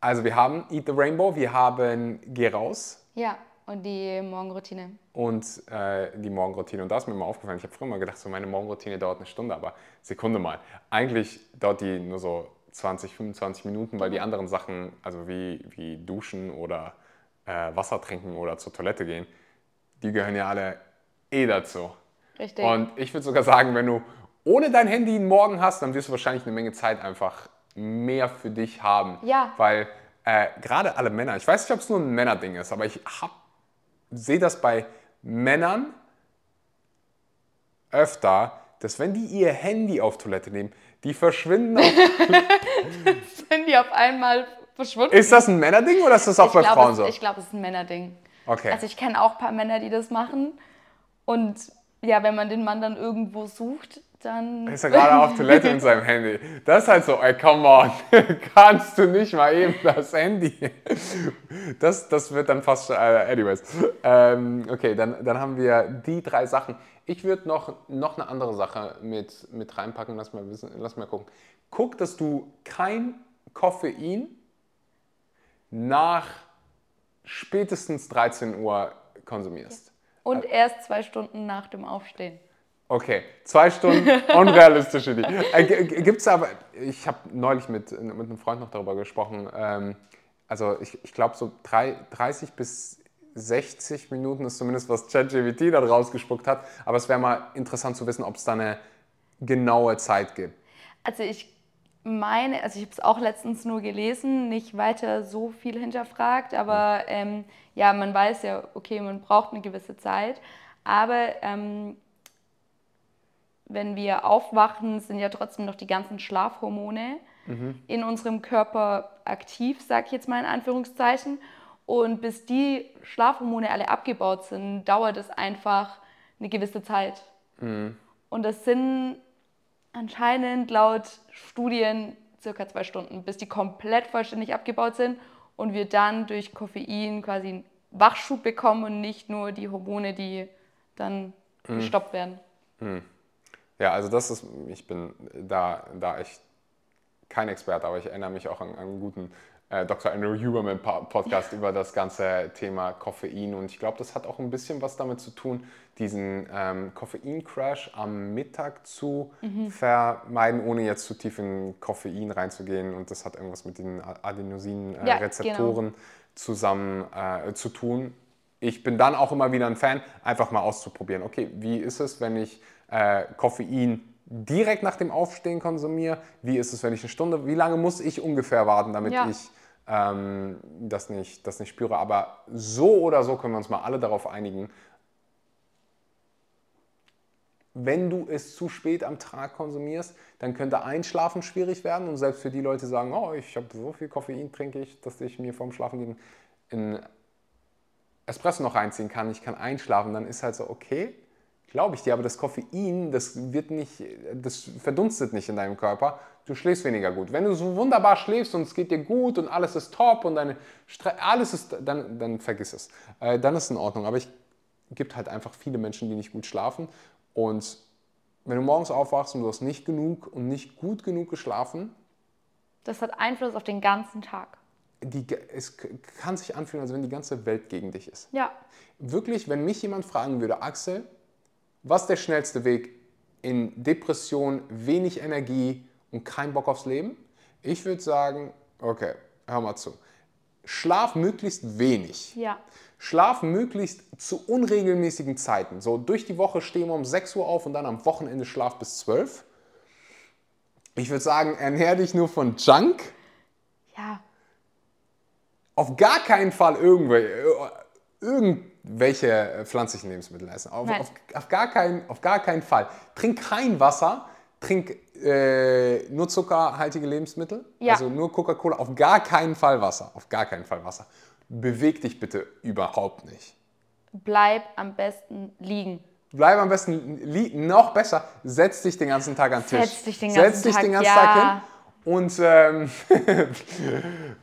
A: Also wir haben Eat the Rainbow, wir haben Geh raus.
B: Ja, und die Morgenroutine.
A: Und äh, die Morgenroutine. Und da ist mir mal aufgefallen, ich habe früher mal gedacht, so meine Morgenroutine dauert eine Stunde, aber Sekunde mal. Eigentlich dauert die nur so 20, 25 Minuten, weil die anderen Sachen, also wie, wie Duschen oder äh, Wasser trinken oder zur Toilette gehen, die gehören ja alle eh dazu.
B: Richtig.
A: Und ich würde sogar sagen, wenn du ohne dein Handy einen Morgen hast, dann wirst du wahrscheinlich eine Menge Zeit einfach mehr für dich haben.
B: Ja.
A: Weil äh, gerade alle Männer, ich weiß nicht, ob es nur ein Männerding ist, aber ich sehe das bei Männern öfter, dass wenn die ihr Handy auf Toilette nehmen, die verschwinden auf
B: Sind die auf einmal verschwunden?
A: Ist das ein Männerding oder ist das auch
B: ich
A: bei
B: glaub,
A: Frauen
B: es,
A: so?
B: Ich glaube, es ist ein Männerding.
A: Okay.
B: Also ich kenne auch ein paar Männer, die das machen. Und ja, wenn man den Mann dann irgendwo sucht, dann...
A: ist er gerade auf Toilette mit seinem Handy. Das ist halt so, ey, come on, kannst du nicht mal eben das Handy. Das, das wird dann fast, äh, anyways. Ähm, okay, dann, dann haben wir die drei Sachen. Ich würde noch, noch eine andere Sache mit, mit reinpacken, lass mal, wissen, lass mal gucken. Guck, dass du kein Koffein nach spätestens 13 Uhr konsumierst.
B: Und erst zwei Stunden nach dem Aufstehen.
A: Okay, zwei Stunden, unrealistisch. Äh, Gibt es aber, ich habe neulich mit, mit einem Freund noch darüber gesprochen, ähm, also ich, ich glaube so drei, 30 bis 60 Minuten ist zumindest, was ChatGPT da rausgespuckt hat, aber es wäre mal interessant zu wissen, ob es da eine genaue Zeit gibt.
B: Also ich meine, also ich habe es auch letztens nur gelesen, nicht weiter so viel hinterfragt, aber ähm, ja, man weiß ja, okay, man braucht eine gewisse Zeit, aber ähm, wenn wir aufwachen, sind ja trotzdem noch die ganzen Schlafhormone mhm. in unserem Körper aktiv, sage ich jetzt mal in Anführungszeichen. Und bis die Schlafhormone alle abgebaut sind, dauert es einfach eine gewisse Zeit. Mhm. Und das sind anscheinend laut Studien circa zwei Stunden, bis die komplett vollständig abgebaut sind und wir dann durch Koffein quasi einen Wachschub bekommen und nicht nur die Hormone, die dann mhm. gestoppt werden.
A: Mhm. Ja, also das ist, ich bin da, da echt kein Experte, aber ich erinnere mich auch an, an einen guten äh, Dr. Andrew Huberman Podcast über das ganze Thema Koffein und ich glaube, das hat auch ein bisschen was damit zu tun, diesen ähm, Koffein-Crash am Mittag zu mhm. vermeiden, ohne jetzt zu tief in Koffein reinzugehen und das hat irgendwas mit den Adenosin-Rezeptoren äh, ja, genau. zusammen äh, zu tun. Ich bin dann auch immer wieder ein Fan, einfach mal auszuprobieren. Okay, wie ist es, wenn ich äh, Koffein direkt nach dem Aufstehen konsumiere? Wie ist es, wenn ich eine Stunde, wie lange muss ich ungefähr warten, damit ja. ich ähm, das, nicht, das nicht spüre? Aber so oder so können wir uns mal alle darauf einigen, wenn du es zu spät am Tag konsumierst, dann könnte Einschlafen schwierig werden. Und selbst für die Leute, die sagen, oh, ich habe so viel Koffein, trinke ich, dass ich mir vorm Schlafengehen in Espresso noch reinziehen kann, ich kann einschlafen, dann ist halt so, okay, Glaube ich dir, aber das Koffein, das wird nicht, das verdunstet nicht in deinem Körper. Du schläfst weniger gut. Wenn du so wunderbar schläfst und es geht dir gut und alles ist top und deine Stre alles ist, dann, dann vergiss es. Äh, dann ist es in Ordnung. Aber es gibt halt einfach viele Menschen, die nicht gut schlafen. Und wenn du morgens aufwachst und du hast nicht genug und nicht gut genug geschlafen,
B: das hat Einfluss auf den ganzen Tag.
A: Die, es kann sich anfühlen, als wenn die ganze Welt gegen dich ist.
B: Ja.
A: Wirklich, wenn mich jemand fragen würde, Axel, was ist der schnellste Weg in Depression, wenig Energie und kein Bock aufs Leben? Ich würde sagen, okay, hör mal zu. Schlaf möglichst wenig.
B: Ja.
A: Schlaf möglichst zu unregelmäßigen Zeiten. So durch die Woche stehen wir um 6 Uhr auf und dann am Wochenende schlaf bis 12. Ich würde sagen, ernähr dich nur von Junk.
B: Ja.
A: Auf gar keinen Fall irgendwelche, irgendwelche äh, pflanzlichen Lebensmittel essen. Auf, auf, auf, gar kein, auf gar keinen Fall. Trink kein Wasser, trink äh, nur zuckerhaltige Lebensmittel,
B: ja.
A: also nur Coca-Cola, auf gar keinen Fall Wasser. Auf gar keinen Fall Wasser. Beweg dich bitte überhaupt nicht.
B: Bleib am besten liegen.
A: bleib am besten noch besser, setz dich den ganzen Tag an den Tisch.
B: Setz dich den ganzen,
A: setz dich
B: Tag,
A: den ganzen
B: ja.
A: Tag hin. Und ähm,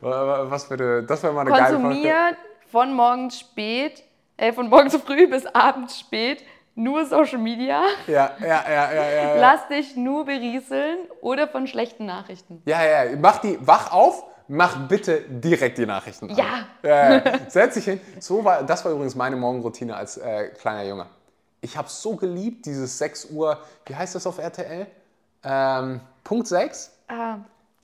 A: was würde, das wäre mal eine geile Frage.
B: Von morgens spät, äh, von morgens früh bis abends spät nur Social Media.
A: Ja, ja, ja, ja, ja. ja.
B: Lass dich nur berieseln oder von schlechten Nachrichten.
A: Ja, ja, mach die, wach auf, mach bitte direkt die Nachrichten an.
B: Ja.
A: ja. Setz dich hin. So war, das war übrigens meine Morgenroutine als äh, kleiner Junge. Ich habe so geliebt, dieses 6 Uhr, wie heißt das auf RTL? Ähm, Punkt 6?
B: Ah,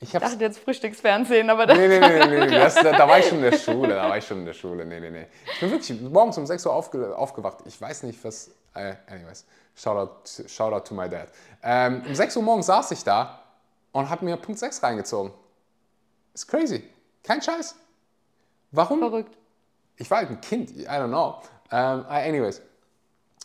A: Ich
B: dachte jetzt Frühstücksfernsehen, aber das
A: Nee, nee, nee, nee, nee. Das, da, da war ich schon in der Schule, da war ich schon in der Schule. Nee, nee, nee. Ich bin wirklich morgens um 6 Uhr aufge, aufgewacht. Ich weiß nicht, was. Äh, anyways, shout out, shout out to my dad. Ähm, um 6 Uhr morgens saß ich da und habe mir Punkt 6 reingezogen. Ist crazy. Kein Scheiß. Warum?
B: verrückt.
A: Ich war halt ein Kind, I don't know. Ähm, anyways,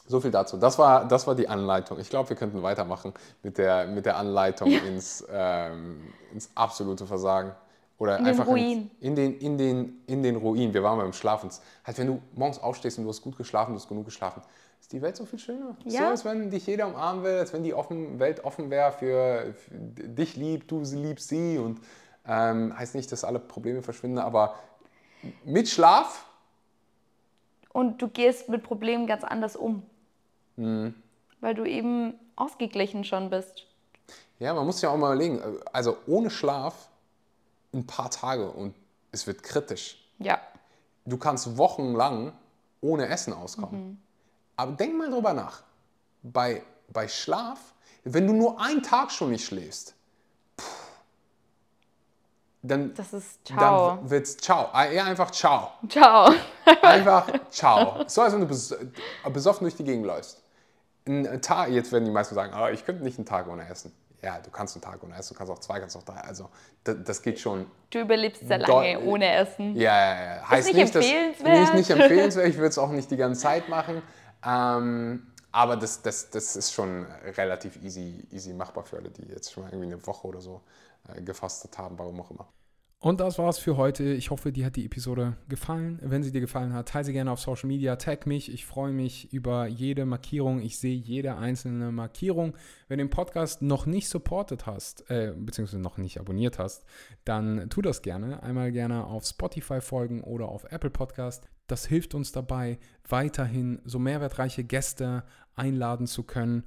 A: so viel dazu. Das war, das war die Anleitung. Ich glaube, wir könnten weitermachen mit der, mit der Anleitung ins, ähm, ins absolute Versagen. Oder
B: In den
A: einfach
B: Ruin.
A: In, in, den, in, den, in den Ruin. Wir waren beim Schlafen. Halt, wenn du morgens aufstehst und du hast gut geschlafen, du hast genug geschlafen, ist die Welt so viel schöner. So,
B: Ja.
A: als wenn dich jeder umarmen will, als wenn die offen, Welt offen wäre für, für dich liebt, du liebst sie. Und ähm, heißt nicht, dass alle Probleme verschwinden, aber mit Schlaf
B: Und du gehst mit Problemen ganz anders um.
A: Mhm.
B: Weil du eben ausgeglichen schon bist.
A: Ja, man muss ja auch mal überlegen, also ohne Schlaf ein paar Tage und es wird kritisch.
B: Ja.
A: Du kannst wochenlang ohne Essen auskommen. Aber denk mal drüber nach. Bei, bei Schlaf, wenn du nur einen Tag schon nicht schläfst, dann,
B: Das ist ciao.
A: dann wird's ciao. Ah, Ja, einfach ciao.
B: Ciao.
A: Einfach ciao. So, als wenn du bes besoffen durch die Gegend läufst. Ein Tag, jetzt werden die meisten sagen, ah, ich könnte nicht einen Tag ohne essen. Ja, du kannst einen Tag ohne essen, du kannst auch zwei, kannst auch drei. Also, das, das geht schon.
B: Du überlebst sehr lange ohne Essen.
A: Ja, ja, ja. Heißt
B: nicht
A: nicht, dass,
B: empfehlenswert.
A: Nicht, nicht empfehlenswert. Ich würde es auch nicht die ganze Zeit machen. Ähm, aber das, das, das ist schon relativ easy, easy machbar für alle, die jetzt schon mal irgendwie eine Woche oder so äh, gefastet haben, warum auch immer.
C: Und das war's für heute. Ich hoffe, dir hat die Episode gefallen. Wenn sie dir gefallen hat, teile sie gerne auf Social Media, tag mich. Ich freue mich über jede Markierung. Ich sehe jede einzelne Markierung. Wenn du den Podcast noch nicht supportet hast, äh, beziehungsweise noch nicht abonniert hast, dann tu das gerne. Einmal gerne auf Spotify folgen oder auf Apple Podcast. Das hilft uns dabei, weiterhin so mehrwertreiche Gäste einladen zu können.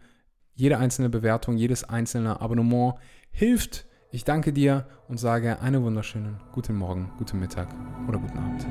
C: Jede einzelne Bewertung, jedes einzelne Abonnement hilft. Ich danke dir und sage einen wunderschönen guten Morgen, guten Mittag oder guten Abend.